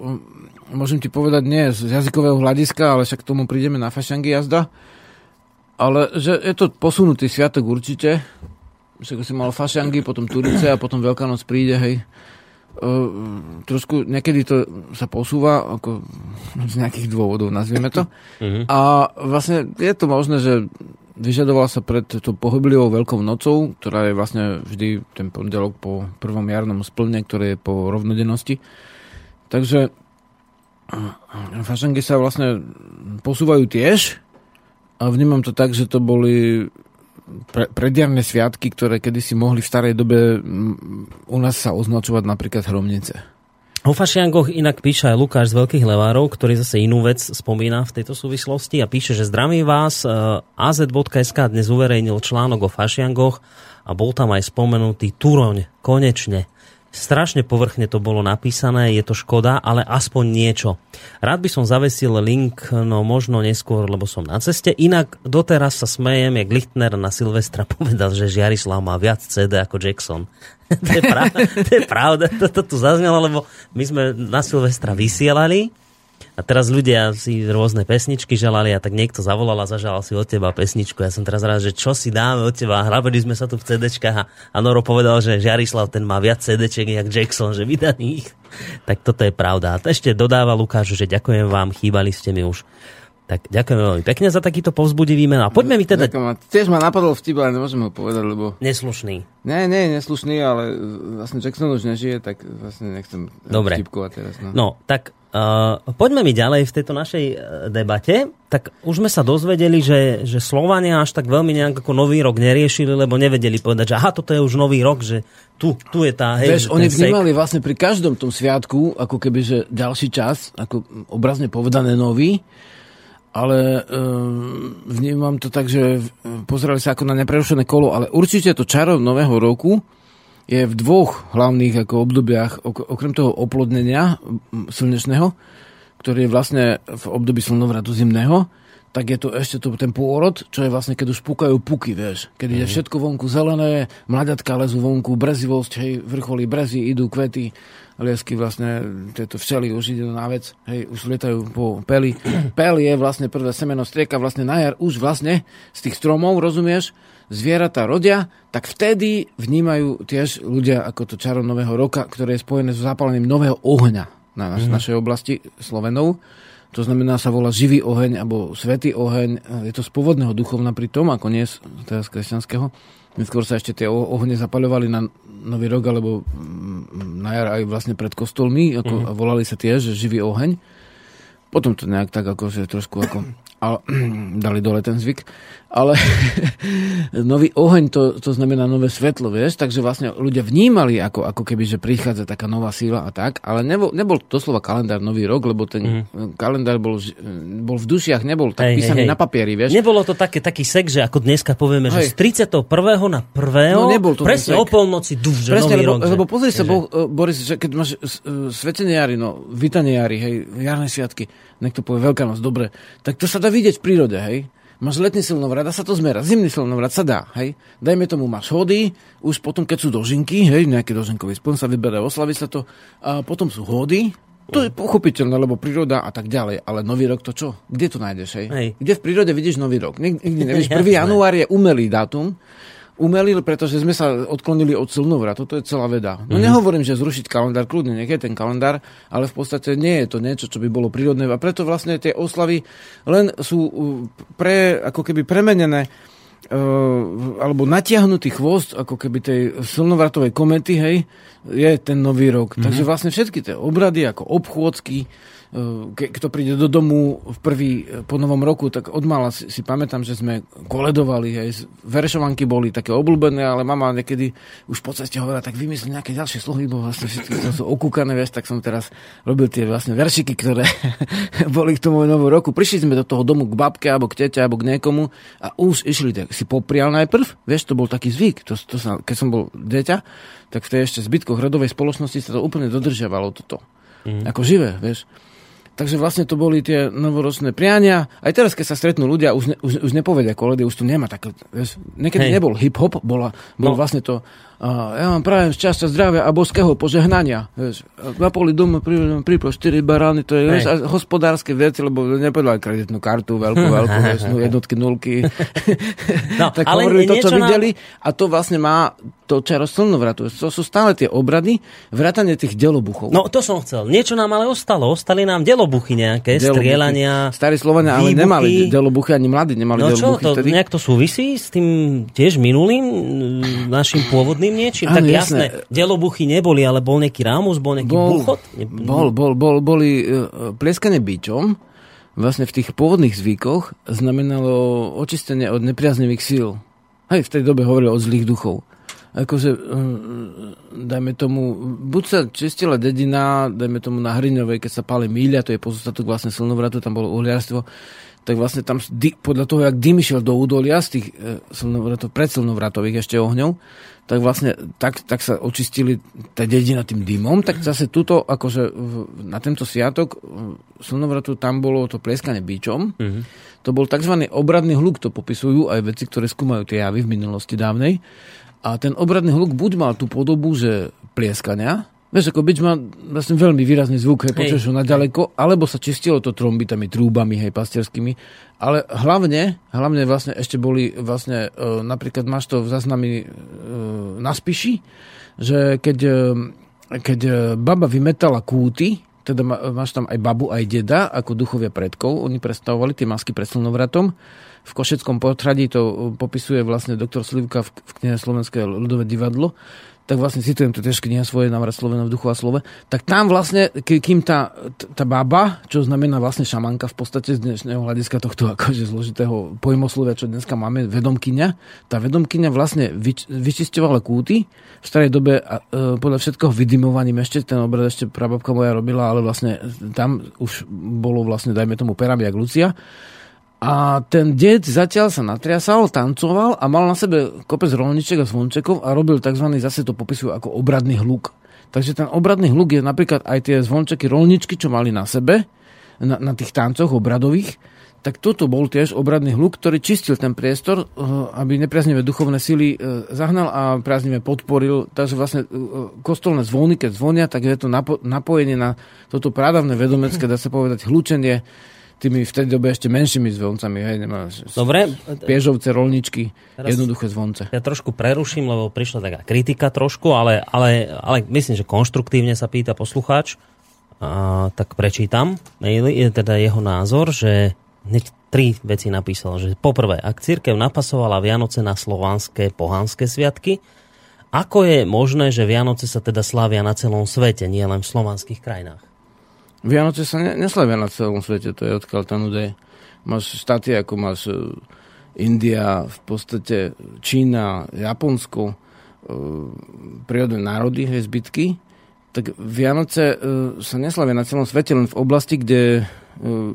Speaker 1: môžem ti povedať, nie z jazykového hľadiska, ale však k tomu prídeme na fašangy jazda. Ale že je to posunutý sviatok určite. však si mal fašangy, potom Turice a potom Veľká noc príde, hej. Uh, trošku niekedy to sa posúva ako z nejakých dôvodov, nazvieme to. Uh-huh. A vlastne je to možné, že vyžadoval sa pred tou pohyblivou Veľkou nocou, ktorá je vlastne vždy ten pondelok po prvom jarnom splne, ktoré je po rovnodennosti. Takže fašangy sa vlastne posúvajú tiež a vnímam to tak, že to boli pre, predjarné sviatky, ktoré kedysi mohli v starej dobe u nás sa označovať napríklad hromnice.
Speaker 2: O fašiangoch inak píše aj Lukáš z Veľkých Levárov, ktorý zase inú vec spomína v tejto súvislosti a píše, že zdraví vás, e, az.sk dnes uverejnil článok o fašiangoch a bol tam aj spomenutý Turoň, konečne. Strašne povrchne to bolo napísané, je to škoda, ale aspoň niečo. Rád by som zavesil link, no možno neskôr, lebo som na ceste. Inak doteraz sa smejem, jak Lichtner na Silvestra povedal, že Žiarislav má viac CD ako Jackson. to, je pravda, to je pravda, to, to tu zaznelo, lebo my sme na Silvestra vysielali a teraz ľudia si rôzne pesničky želali a tak niekto zavolal a zažal si od teba pesničku. Ja som teraz rád, že čo si dáme od teba. Hrabili sme sa tu v CDčkách a, a Noro povedal, že Žiarislav ten má viac CDček jak Jackson, že vydaných. Tak toto je pravda. A ešte dodáva Lukáš, že ďakujem vám, chýbali ste mi už. Tak ďakujem veľmi pekne za takýto povzbudivý meno. A poďme mi teda...
Speaker 1: Ďakujem. Tiež ma napadol vtip, ale nemôžem ho povedať, lebo...
Speaker 2: Neslušný.
Speaker 1: Nie, nie, neslušný, ale vlastne Jackson už nežije, tak vlastne nechcem
Speaker 2: Dobre.
Speaker 1: vtipkovať teraz. No.
Speaker 2: no, tak Uh, poďme mi ďalej v tejto našej uh, debate. Tak už sme sa dozvedeli, že, že Slovania až tak veľmi nejak ako nový rok neriešili, lebo nevedeli povedať, že aha, toto je už nový rok, že tu, tu je tá...
Speaker 1: Hej, Vieš, oni vnímali vlastne pri každom tom sviatku, ako keby, že ďalší čas, ako obrazne povedané nový, ale um, vnímam to tak, že pozerali sa ako na neprerušené kolo, ale určite to čaro nového roku je v dvoch hlavných ako obdobiach, okrem toho oplodnenia slnečného, ktorý je vlastne v období slnovratu zimného, tak je to ešte to, ten pôrod, čo je vlastne, keď už púkajú puky, vieš. Keď mm-hmm. je všetko vonku zelené, mladatka lezú vonku, brezivosť, hej, vrcholí brezy, idú kvety, liesky vlastne, tieto včely už ide na vec, hej, už lietajú po peli. Pel je vlastne prvé semeno strieka vlastne na jar, už vlastne z tých stromov, rozumieš, zvieratá rodia, tak vtedy vnímajú tiež ľudia ako to čaro nového roka, ktoré je spojené so zapálením nového ohňa na naš, mm. našej oblasti Slovenov. To znamená, sa volá živý oheň alebo svetý oheň. Je to z pôvodného duchovna pri tom, ako nie teraz kresťanského. Neskôr sa ešte tie ohne zapaľovali na nový rok, alebo mm, na jar aj vlastne pred kostolmi, ako, mm. a volali sa tiež živý oheň. Potom to nejak tak akože trošku ako a dali dole ten zvyk. Ale nový oheň, to, to znamená nové svetlo, vieš, takže vlastne ľudia vnímali, ako, ako keby, že prichádza taká nová síla a tak, ale nebol, nebol doslova kalendár nový rok, lebo ten mm. kalendár bol, bol v dušiach, nebol tak hej, písaný hej, hej. na papieri, vieš.
Speaker 2: Nebolo to také, taký sek, že ako dneska povieme, hej. že z 31. na 1. No, nebol to presne o polnoci, duf, že presne, nový
Speaker 1: lebo,
Speaker 2: rok.
Speaker 1: Lebo pozri sa, bo, Boris, že keď máš uh, svetenie jary, no, vitanie jary, hej, jarné sviatky, niekto povie Veľká noc, dobre, tak to sa dá vidieť v prírode, hej Máš letný silnovrat, dá sa to zmerať. Zimný silnovrat sa dá, hej. Dajme tomu, máš hody, už potom, keď sú dožinky, hej, nejaký dožinkový spln sa vyberá, oslaví sa to, a potom sú hody, to je pochopiteľné, lebo príroda a tak ďalej. Ale nový rok to čo? Kde to nájdeš, hej? hej. Kde v prírode vidíš nový rok? Nikdy nevíš. 1. január je umelý dátum, umelý, pretože sme sa odklonili od slnovra. Toto je celá veda. No mm. nehovorím, že zrušiť kalendár, kľudne nech je ten kalendár, ale v podstate nie je to niečo, čo by bolo prírodné. A preto vlastne tie oslavy len sú uh, pre, ako keby premenené uh, alebo natiahnutý chvost, ako keby tej slnovratovej komety, hej, je ten nový rok. Mm. Takže vlastne všetky tie obrady, ako obchôdzky, kto príde do domu v prvý po novom roku, tak od mala si, si pamätám, že sme koledovali, aj veršovanky boli také obľúbené, ale mama niekedy už po ceste hovorila, tak vymyslí nejaké ďalšie slohy, bo vlastne všetky sú okúkané, vieš, tak som teraz robil tie vlastne veršiky, ktoré boli k tomu novom roku. Prišli sme do toho domu k babke, alebo k tete, alebo k niekomu a už išli, tak si poprial najprv, vieš, to bol taký zvyk, to, to sa, keď som bol dieťa, tak v tej ešte zbytkoch rodovej spoločnosti sa to úplne dodržiavalo toto. Mm. Ako živé, vieš. Takže vlastne to boli tie novoročné priania. Aj teraz, keď sa stretnú ľudia, už, ne, už, už nepovedia koledy, už tu nemá také... Niekedy Hej. nebol hip-hop, bola, bol no. vlastne to ja vám prajem šťastia, zdravia a boského požehnania. Vieš, na poli domu prípo 4 barány, to je vieš, hospodárske veci, lebo nepovedal kreditnú kartu, veľkú, veľkú, vieš, no, jednotky, nulky. No, tak ale hovorili to, čo nám... videli a to vlastne má to čaro slnovratu. To sú stále tie obrady, vrátanie tých delobuchov.
Speaker 2: No to som chcel. Niečo nám ale ostalo. Ostali nám delobuchy nejaké, delobuchy. strieľania.
Speaker 1: Starí Slovania ale nemali delobuchy, ani mladí nemali no delobuchy.
Speaker 2: No čo, to vtedy. nejak to súvisí s tým tiež minulým našim pôvodným niečím? Ano, tak jasné, jasné, delobuchy neboli, ale bol nejaký rámus, bol nejaký bol, buchot?
Speaker 1: Bol, bol, bol, boli uh, plieskanie bičom, vlastne v tých pôvodných zvykoch znamenalo očistenie od nepriaznivých síl. Hej, v tej dobe hovorili o zlých duchov akože, hm, dajme tomu, buď sa čistila dedina, dajme tomu na Hriňovej, keď sa páli míľa, to je pozostatok vlastne slnovratu, tam bolo uhliarstvo, tak vlastne tam podľa toho, jak dym išiel do údolia z tých e, slnovratov, predslnovratových ešte ohňov, tak vlastne tak, tak sa očistili tá dedina tým dymom, tak zase tuto, akože na tento sviatok slnovratu tam bolo to plieskanie bičom. Mm-hmm. To bol tzv. obradný hluk, to popisujú aj veci, ktoré skúmajú tie javy v minulosti dávnej. A ten obradný hluk buď mal tú podobu, že plieskania, Vieš, ako byč má vlastne veľmi výrazný zvuk, hej, počuješ ho naďaleko, alebo sa čistilo to trombitami, trúbami, hej, pastierskými. Ale hlavne, hlavne vlastne ešte boli vlastne, e, napríklad máš to v zaznami e, na spiši, že keď, e, keď e, baba vymetala kúty, teda má, máš tam aj babu, aj deda, ako duchovia predkov, oni predstavovali tie masky pred slnovratom, v Košeckom potradí to popisuje vlastne doktor Slivka v, v knihe Slovenské ľudové divadlo, tak vlastne citujem to tiež kniha svoje návrat Slovena v duchu a slove, tak tam vlastne, kým tá, tá baba, čo znamená vlastne šamanka v podstate z dnešného hľadiska tohto akože zložitého pojmoslovia, čo dneska máme, vedomkyňa, tá vedomkyňa vlastne vyč, vyčisťovala kúty, v starej dobe a, e, podľa všetkoho vydymovaním ešte, ten obrad ešte prababka moja robila, ale vlastne tam už bolo vlastne, dajme tomu, Perami jak Lucia, a ten ded zatiaľ sa natriasal, tancoval a mal na sebe kopec rolniček a zvončekov a robil tzv. zase to popisujú ako obradný hluk. Takže ten obradný hluk je napríklad aj tie zvončeky, rolničky, čo mali na sebe, na, na tých tancoch obradových, tak toto bol tiež obradný hluk, ktorý čistil ten priestor, eh, aby nepriaznivé duchovné sily eh, zahnal a priaznivé podporil. Takže vlastne eh, kostolné zvony, keď zvonia, tak je to napojenie na toto právne vedomecké, dá sa povedať, hlučenie tými v tej dobe ešte menšími zvoncami. Hej, nemá,
Speaker 2: Dobre.
Speaker 1: Piežovce, rolničky, Teraz jednoduché zvonce.
Speaker 2: Ja trošku preruším, lebo prišla taká kritika trošku, ale, ale, ale myslím, že konštruktívne sa pýta poslucháč. A, tak prečítam maily, je teda jeho názor, že hneď tri veci napísal. Že poprvé, ak církev napasovala Vianoce na slovanské pohanské sviatky, ako je možné, že Vianoce sa teda slávia na celom svete, nie len v slovanských krajinách?
Speaker 1: Vianoce sa ne, neslavia na celom svete, to je odkiaľ tam údaj. Máš štáty, ako máš e, India, v podstate Čína, Japonsko, e, prírodné národy, hej, zbytky, tak Vianoce e, sa neslavia na celom svete, len v oblasti, kde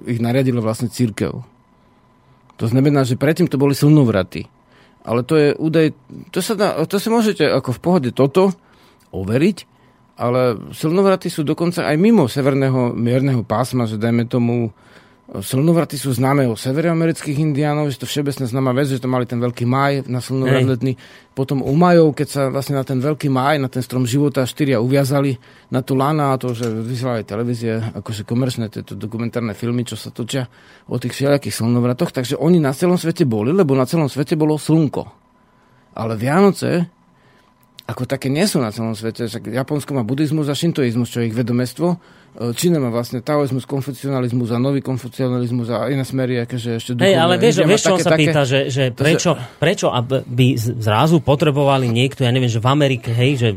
Speaker 1: ich nariadila vlastne církev. To znamená, že predtým to boli slnovraty. Ale to je údaj, to sa, dá, to sa môžete ako v pohode toto overiť, ale silnovraty sú dokonca aj mimo severného mierneho pásma, že dajme tomu Slnovraty sú známe o severoamerických indiánov, že to všeobecne známa vec, že to mali ten veľký maj na slnovrat letný. Potom u Majov, keď sa vlastne na ten veľký maj, na ten strom života štyria uviazali na tú lana a to, že vysielali televízie, akože komerčné tieto dokumentárne filmy, čo sa točia o tých všelijakých slnovratoch. Takže oni na celom svete boli, lebo na celom svete bolo slnko. Ale Vianoce ako také nie sú na celom svete. Však Japonsko má buddhizmus a šintoizmus, čo je ich vedomestvo. E, Čína má vlastne taoizmus, konfucionalizmus a nový konfucionalizmus a iné smery, akože ešte duchovné.
Speaker 2: Hej, ale vieš, vieš čo sa také, pýta, že, že prečo, prečo by zrazu potrebovali niekto, ja neviem, že v Amerike, hej, že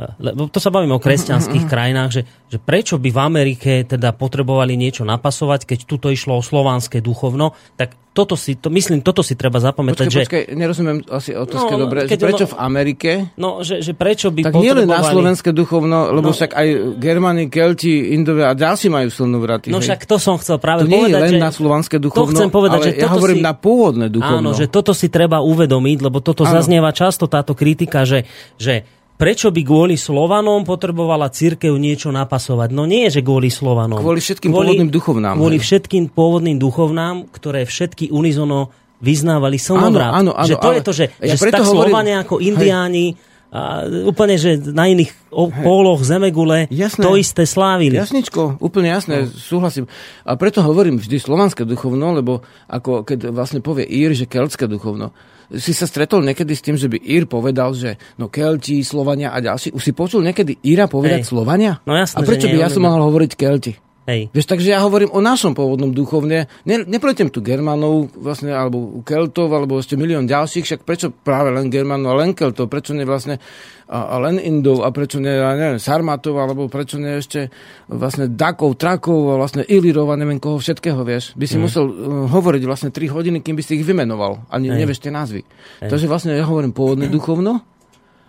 Speaker 2: lebo to sa bavíme o kresťanských krajinách, že, že prečo by v Amerike teda potrebovali niečo napasovať, keď tuto išlo o slovanské duchovno, tak toto si, to, myslím, toto si treba zapamätať.
Speaker 1: Počkej, že... počkej, nerozumiem asi otázke no, dobre, že prečo ono, v Amerike?
Speaker 2: No, že, že prečo by
Speaker 1: tak potrebovali... nie len na slovenské duchovno, lebo no, však aj Germani, Kelti, Indovia a ďalší majú silnú vraty.
Speaker 2: No hej. však to som chcel práve
Speaker 1: to
Speaker 2: povedať.
Speaker 1: Nie len
Speaker 2: že...
Speaker 1: na slovanské duchovno, to chcem povedať, ale že ja hovorím
Speaker 2: si...
Speaker 1: na pôvodné duchovno.
Speaker 2: Áno, že toto si treba uvedomiť, lebo toto áno. zaznieva často táto kritika, že, že prečo by kvôli Slovanom potrebovala církev niečo napasovať? No nie, že kvôli Slovanom.
Speaker 1: Kvôli všetkým pôvodným duchovnám.
Speaker 2: Kvôli všetkým pôvodným duchovnám, ktoré všetky unizono vyznávali slnovrat.
Speaker 1: Áno, áno, áno,
Speaker 2: že to
Speaker 1: ale
Speaker 2: je to, že,
Speaker 1: ja
Speaker 2: že tak
Speaker 1: hovorím-
Speaker 2: Slovania ako Indiáni, a úplne, že na iných póloch Zemegule
Speaker 1: Jasné.
Speaker 2: to isté slávili.
Speaker 1: Jasničko, úplne jasné, no. súhlasím. A preto hovorím vždy slovanské duchovno, lebo ako keď vlastne povie Ír, že keltské duchovno, si sa stretol niekedy s tým, že by Ír povedal, že no Kelti, Slovania a ďalší. Už si počul niekedy Íra povedať
Speaker 2: Hej.
Speaker 1: Slovania?
Speaker 2: No jasné,
Speaker 1: A prečo by
Speaker 2: nie,
Speaker 1: ja som mal hovoriť Kelti?
Speaker 2: Hej.
Speaker 1: Vieš, takže ja hovorím o našom pôvodnom duchovne. Ne, nepletem tu Germanov, vlastne, alebo Keltov, alebo ešte milión ďalších, však prečo práve len Germanov a len Keltov, prečo nie vlastne a, a len Indov a prečo nie, ja neviem, Sarmatov, alebo prečo nie ešte vlastne Dakov, Trakov a vlastne Ilirov a neviem koho všetkého, vieš. By si mm. musel uh, hovoriť vlastne 3 hodiny, kým by si ich vymenoval. A ne,
Speaker 2: Hej.
Speaker 1: nevieš tie názvy. Takže vlastne ja hovorím pôvodné duchovno,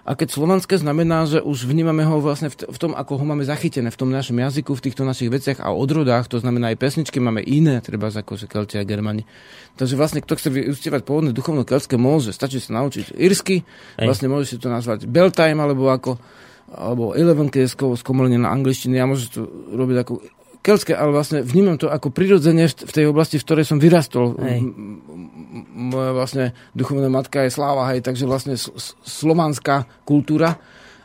Speaker 1: a keď slovanské znamená, že už vnímame ho vlastne v, tom, ako ho máme zachytené v tom našom jazyku, v týchto našich veciach a odrodách, to znamená aj pesničky máme iné, treba ako že Kelti a Germani. Takže vlastne, kto chce vyustievať pôvodné duchovno keltské, môže, stačí sa naučiť irsky, vlastne môže si to nazvať Beltime, alebo ako alebo Eleven, keď je sko- skomolenie na angličtine, ja môžem to robiť ako keltské, ale vlastne vnímam to ako prirodzene v tej oblasti, v ktorej som vyrastol.
Speaker 2: Hej.
Speaker 1: Moja vlastne duchovná matka je sláva, hej, takže vlastne slovanská kultúra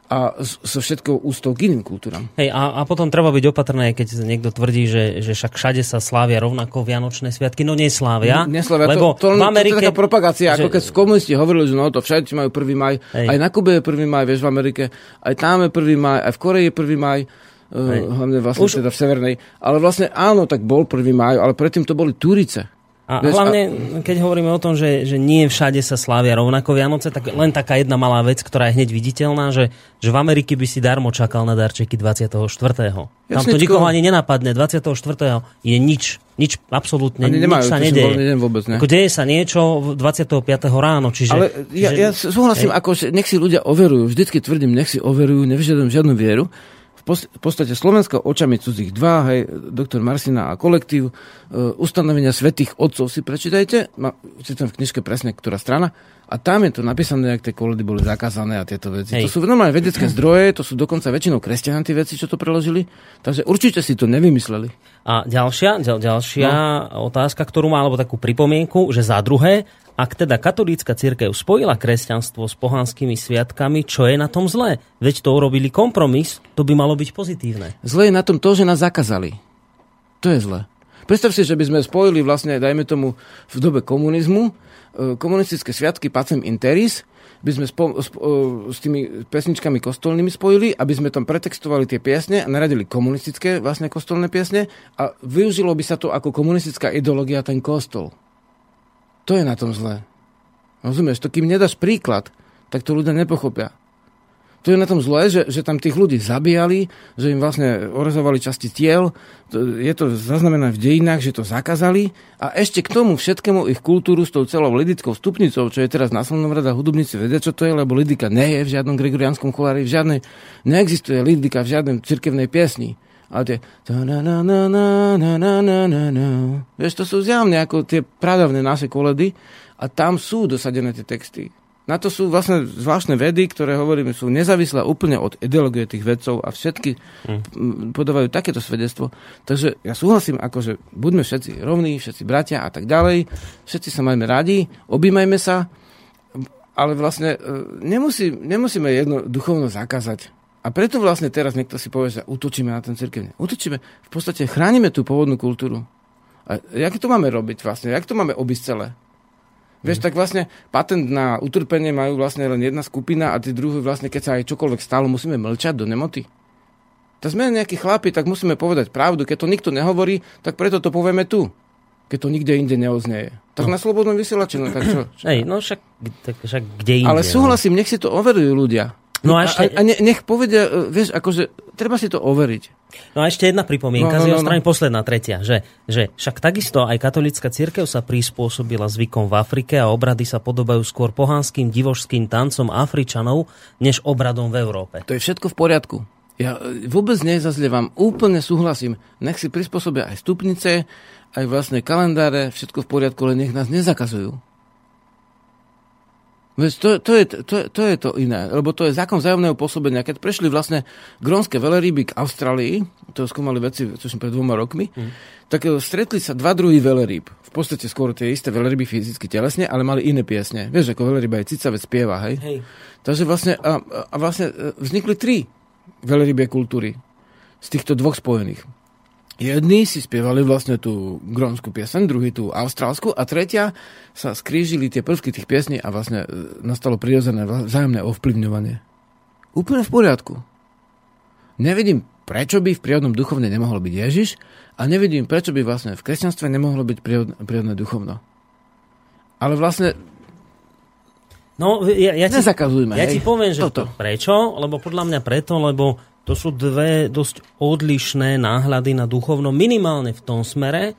Speaker 1: a so všetkou ústou k iným kultúram.
Speaker 2: Hej, a, a potom treba byť opatrné, keď niekto tvrdí, že, že však všade sa slávia rovnako Vianočné sviatky. No neslávia.
Speaker 1: Neslavia,
Speaker 2: lebo
Speaker 1: to, to,
Speaker 2: v Amerike...
Speaker 1: to je taká propagácia,
Speaker 2: že-
Speaker 1: ako keď komunisti hovorili, že no to všetci majú 1. maj,
Speaker 2: Hej.
Speaker 1: aj na Kube je 1. maj, vieš, v Amerike, aj tam je 1. maj, aj v Koreji je 1. maj, uh, hlavne vlastne
Speaker 2: Už-
Speaker 1: teda v Severnej. Ale vlastne áno, tak bol 1. maj, ale predtým to boli Turice.
Speaker 2: A
Speaker 1: Vieš,
Speaker 2: hlavne, keď hovoríme o tom, že, že nie všade sa slávia rovnako Vianoce, tak len taká jedna malá vec, ktorá je hneď viditeľná, že, že v Amerike by si darmo čakal na darčeky 24. Tam to nikoho ani nenapadne. 24. je nič, nič absolútne,
Speaker 1: Ani
Speaker 2: nič
Speaker 1: nemajú,
Speaker 2: sa
Speaker 1: to som
Speaker 2: nedeje.
Speaker 1: nedeň vôbec, ne?
Speaker 2: Ako deje sa niečo v 25. ráno, čiže...
Speaker 1: Ale ja,
Speaker 2: že,
Speaker 1: ja súhlasím, ako, že nech si ľudia overujú. Vždycky tvrdím, nech si overujú, nevyžadujem žiadnu vieru. V podstate Slovensko očami cudzích dva, hej, doktor Marsina a kolektív, e, ustanovenia svetých otcov si prečítajte, ma, citujem v knižke presne, ktorá strana, a tam je to napísané, jak tie koledy boli zakázané a tieto veci.
Speaker 2: Hej.
Speaker 1: To sú normálne vedecké zdroje, to sú dokonca väčšinou kresťania tie veci, čo to preložili, takže určite si to nevymysleli.
Speaker 2: A ďalšia, ďal, ďalšia no. otázka, ktorú má, alebo takú pripomienku, že za druhé, ak teda katolícka cirkev spojila kresťanstvo s pohanskými sviatkami, čo je na tom zlé? Veď to urobili kompromis, to by malo byť pozitívne.
Speaker 1: Zle je na tom to, že nás zakázali. To je zle. Predstav si, že by sme spojili vlastne, dajme tomu, v dobe komunizmu, komunistické sviatky Pacem Interis, by sme spo, spo, e, s tými pesničkami kostolnými spojili, aby sme tam pretextovali tie piesne a naradili komunistické vlastne kostolné piesne a využilo by sa to ako komunistická ideológia ten kostol. To je na tom zlé. Rozumieš? To kým nedáš príklad, tak to ľudia nepochopia to je na tom zlé, že, že tam tých ľudí zabíjali, že im vlastne orezovali časti tiel. Je to zaznamené v dejinách, že to zakázali. A ešte k tomu všetkému ich kultúru s tou celou lidickou stupnicou, čo je teraz na Slnovrada hudobníci vedia, čo to je, lebo lidika nie je v žiadnom gregorianskom cholári, v žiadnej, neexistuje lidika v žiadnej cirkevnej piesni. Ale tie... Vieš, to sú zjavne ako tie pradavné naše koledy a tam sú dosadené tie texty. Na to sú vlastne zvláštne vedy, ktoré hovoríme, sú nezávislé úplne od ideológie tých vedcov a všetky mm. podávajú takéto svedectvo. Takže ja súhlasím, akože buďme všetci rovní, všetci bratia a tak ďalej, všetci sa majme radi, objímajme sa, ale vlastne e, nemusí, nemusíme jedno duchovno zakázať. A preto vlastne teraz niekto si povie, že útočíme na ten cirkevne. Útočíme, v podstate chránime tú pôvodnú kultúru. A jak to máme robiť vlastne? Jak to máme obísť celé? Vieš, tak vlastne patent na utrpenie majú vlastne len jedna skupina a tí druhí vlastne, keď sa aj čokoľvek stalo, musíme mlčať do nemoty. Tak sme nejakí chlapi, tak musíme povedať pravdu. Keď to nikto nehovorí, tak preto to povieme tu. Keď to nikde inde neoznieje. Tak no. na slobodnom vysielači, no tak čo? čo?
Speaker 2: Hej, no však, tak, však kde inde?
Speaker 1: Ale súhlasím, nech si to overujú ľudia.
Speaker 2: No a ešte-
Speaker 1: a, a ne, nech povedia, e, vieš, akože treba si to overiť.
Speaker 2: No a ešte jedna pripomienka
Speaker 1: No, no,
Speaker 2: z jeho
Speaker 1: no, no.
Speaker 2: strany, posledná, tretia, že, že však takisto aj katolická cirkev sa prispôsobila zvykom v Afrike a obrady sa podobajú skôr pohanským divožským tancom Afričanov, než obradom v Európe.
Speaker 1: To je všetko v poriadku. Ja e, vôbec nezazlievam, úplne súhlasím. Nech si prispôsobia aj stupnice, aj vlastne kalendáre, všetko v poriadku, len nech nás nezakazujú. Veď to, to, je, to, to je to iné, lebo to je zákon vzájomného pôsobenia. Keď prešli vlastne grónske veleryby k Austrálii, to skúmali veci, čo som pred dvoma rokmi, mm. tak e, stretli sa dva druhy veleryb. V podstate skôr tie isté veleryby fyzicky telesne, ale mali iné piesne. Vieš, ako veleryba je cicavec spieva, hej? hej. Takže vlastne, a, a vlastne e, vznikli tri velerybie kultúry z týchto dvoch spojených. Jedni si spievali vlastne tú grónsku piesen, druhý tú austrálsku a tretia sa skrížili tie prvky tých piesní a vlastne e, nastalo prirodzené vzájomné ovplyvňovanie. Úplne v poriadku. Nevidím, prečo by v prírodnom duchovne nemohol byť Ježiš a nevidím, prečo by vlastne v kresťanstve nemohlo byť prírodné, prírodné duchovno. Ale vlastne
Speaker 2: No, ja, ja ti,
Speaker 1: Nezakazujme,
Speaker 2: ja hej. ti poviem, že Toto. prečo, lebo podľa mňa preto, lebo to sú dve dosť odlišné náhľady na duchovno, minimálne v tom smere,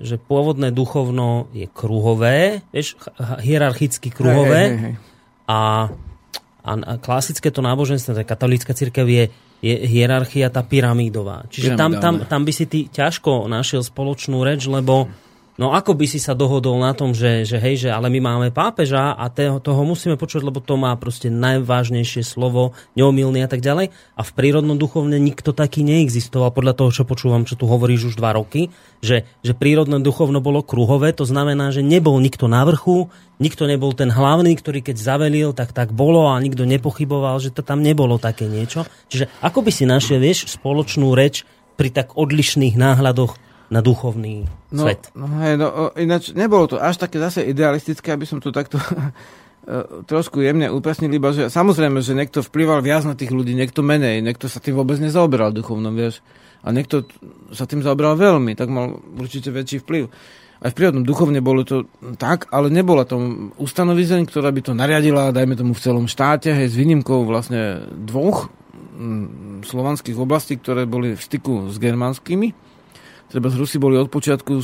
Speaker 2: že pôvodné duchovno je kruhové, vieš, hierarchicky kruhové hej, hej, hej. A, a, a klasické to náboženstvo, tá katolícka církev je, je hierarchia tá pyramídová. Čiže tam, tam, tam by si ty ťažko našiel spoločnú reč, lebo No ako by si sa dohodol na tom, že, že hej, že ale my máme pápeža a toho, toho musíme počuť, lebo to má proste najvážnejšie slovo, neomilný a tak ďalej. A v prírodnom duchovne nikto taký neexistoval, podľa toho, čo počúvam, čo tu hovoríš už dva roky, že, že prírodné duchovno bolo kruhové, to znamená, že nebol nikto na vrchu, nikto nebol ten hlavný, ktorý keď zavelil, tak tak bolo a nikto nepochyboval, že to tam nebolo také niečo. Čiže ako by si našiel, vieš, spoločnú reč pri tak odlišných náhľadoch na duchovný
Speaker 1: no,
Speaker 2: svet.
Speaker 1: No, hej, no, ináč nebolo to až také zase idealistické, aby som to takto e, trošku jemne upresnil, iba že samozrejme, že niekto vplyval viac na tých ľudí, niekto menej, niekto sa tým vôbec nezaoberal duchovnom, vieš. A niekto sa tým zaoberal veľmi, tak mal určite väčší vplyv. Aj v prírodnom duchovne bolo to tak, ale nebola to ustanovizeň, ktorá by to nariadila, dajme tomu v celom štáte, hej, s výnimkou vlastne dvoch mm, slovanských oblastí, ktoré boli v styku s germánskymi Treba z Rusy boli od počiatku, e,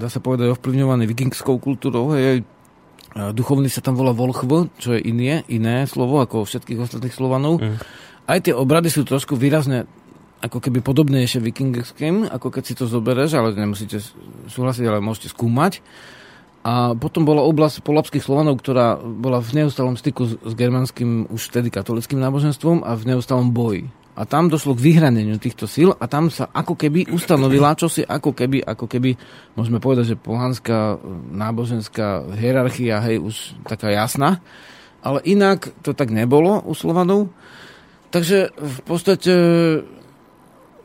Speaker 1: dá sa povedať, ovplyvňované vikingskou kultúrou. Hej, duchovný sa tam volá Volchv, čo je iné, iné slovo ako všetkých ostatných Slovanov. Mm. Aj tie obrady sú trošku výrazne ako keby podobnejšie vikingským, ako keď si to zoberieš, ale nemusíte súhlasiť, ale môžete skúmať. A potom bola oblasť polapských Slovanov, ktorá bola v neustalom styku s, s germánskym, už vtedy katolickým náboženstvom a v neustalom boji a tam došlo k vyhraneniu týchto síl a tam sa ako keby ustanovila čosi, ako keby, ako keby, môžeme povedať, že pohanská náboženská hierarchia, hej, už taká jasná, ale inak to tak nebolo u Slovanov. Takže v podstate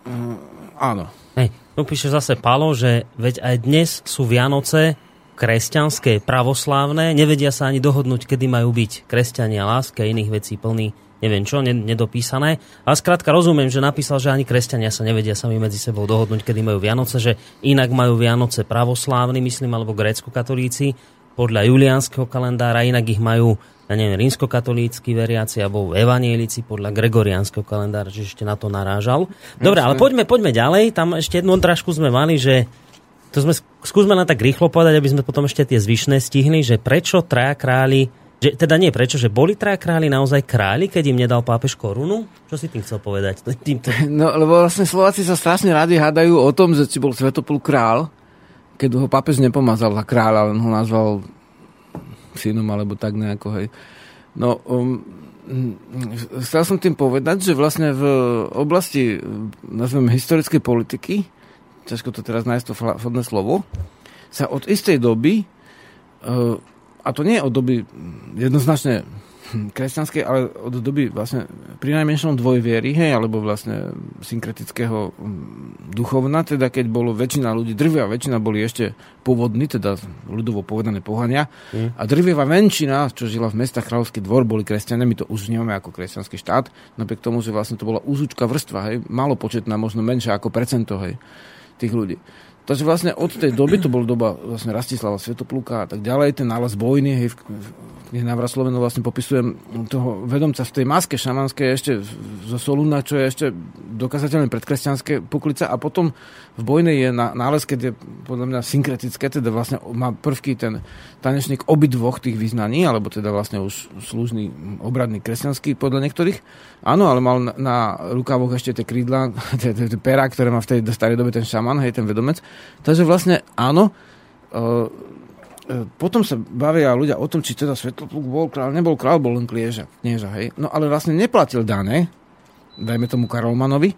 Speaker 1: uh, áno.
Speaker 2: Hej, tu píše zase Palo, že veď aj dnes sú Vianoce kresťanské, pravoslávne, nevedia sa ani dohodnúť, kedy majú byť kresťania, láska a iných vecí plný neviem čo, nedopísané. Ale skrátka rozumiem, že napísal, že ani kresťania sa nevedia sami medzi sebou dohodnúť, kedy majú Vianoce, že inak majú Vianoce pravoslávni, myslím, alebo grécko-katolíci podľa juliánskeho kalendára, inak ich majú ja neviem, rímskokatolícky veriaci alebo evanielici podľa gregoriánskeho kalendára, čiže ešte na to narážal. Dobre, ale poďme, poďme ďalej. Tam ešte jednu odražku sme mali, že to sme, skúsme na tak rýchlo povedať, aby sme potom ešte tie zvyšné stihli, že prečo traja králi že, teda nie, prečo? Že boli traja králi naozaj králi, keď im nedal pápež korunu? Čo si tým chcel povedať? Týmto?
Speaker 1: No, lebo vlastne Slováci sa strašne radi hádajú o tom, že či bol Svetopul král, keď ho pápež nepomazal za kráľa, len ho nazval synom, alebo tak nejako, hej. No, um, chcel som tým povedať, že vlastne v oblasti, nazveme historickej politiky, ťažko to teraz nájsť to vhodné slovo, sa od istej doby uh, a to nie je od doby jednoznačne kresťanskej, ale od doby vlastne pri najmenšom dvojviery, hej, alebo vlastne synkretického mm, duchovna, teda keď bolo väčšina ľudí, drvia väčšina boli ešte pôvodní, teda ľudovo povedané pohania, mm. a drvieva väčšina, čo žila v mestách Kráľovský dvor, boli kresťania, my to už vnímame ako kresťanský štát, napriek tomu, že vlastne to bola úzučka vrstva, hej, malo početná, možno menšia ako percento, hej, tých ľudí. Takže vlastne od tej doby, to bola doba vlastne Rastislava Svetopluka a tak ďalej, ten nález vojny, hej, v, knihe Návrat Slovenu vlastne popisujem toho vedomca v tej maske šamanskej ešte zo Soluna, čo je ešte dokazateľne predkresťanské puklice a potom v Bojnej je nález, keď je podľa mňa synkretické, teda vlastne má prvky ten tanečník obidvoch tých vyznaní, alebo teda vlastne už služný obradný kresťanský podľa niektorých. Áno, ale mal na, na rukávoch ešte tie krídla, tie, tie, tie pera, ktoré má v tej starej dobe ten šaman, hej, ten vedomec. Takže vlastne áno, uh, potom sa bavia ľudia o tom, či teda Svetlopluk bol král, nebol král, bol len knieža, knieža, hej. No ale vlastne neplatil dane, dajme tomu Karolmanovi,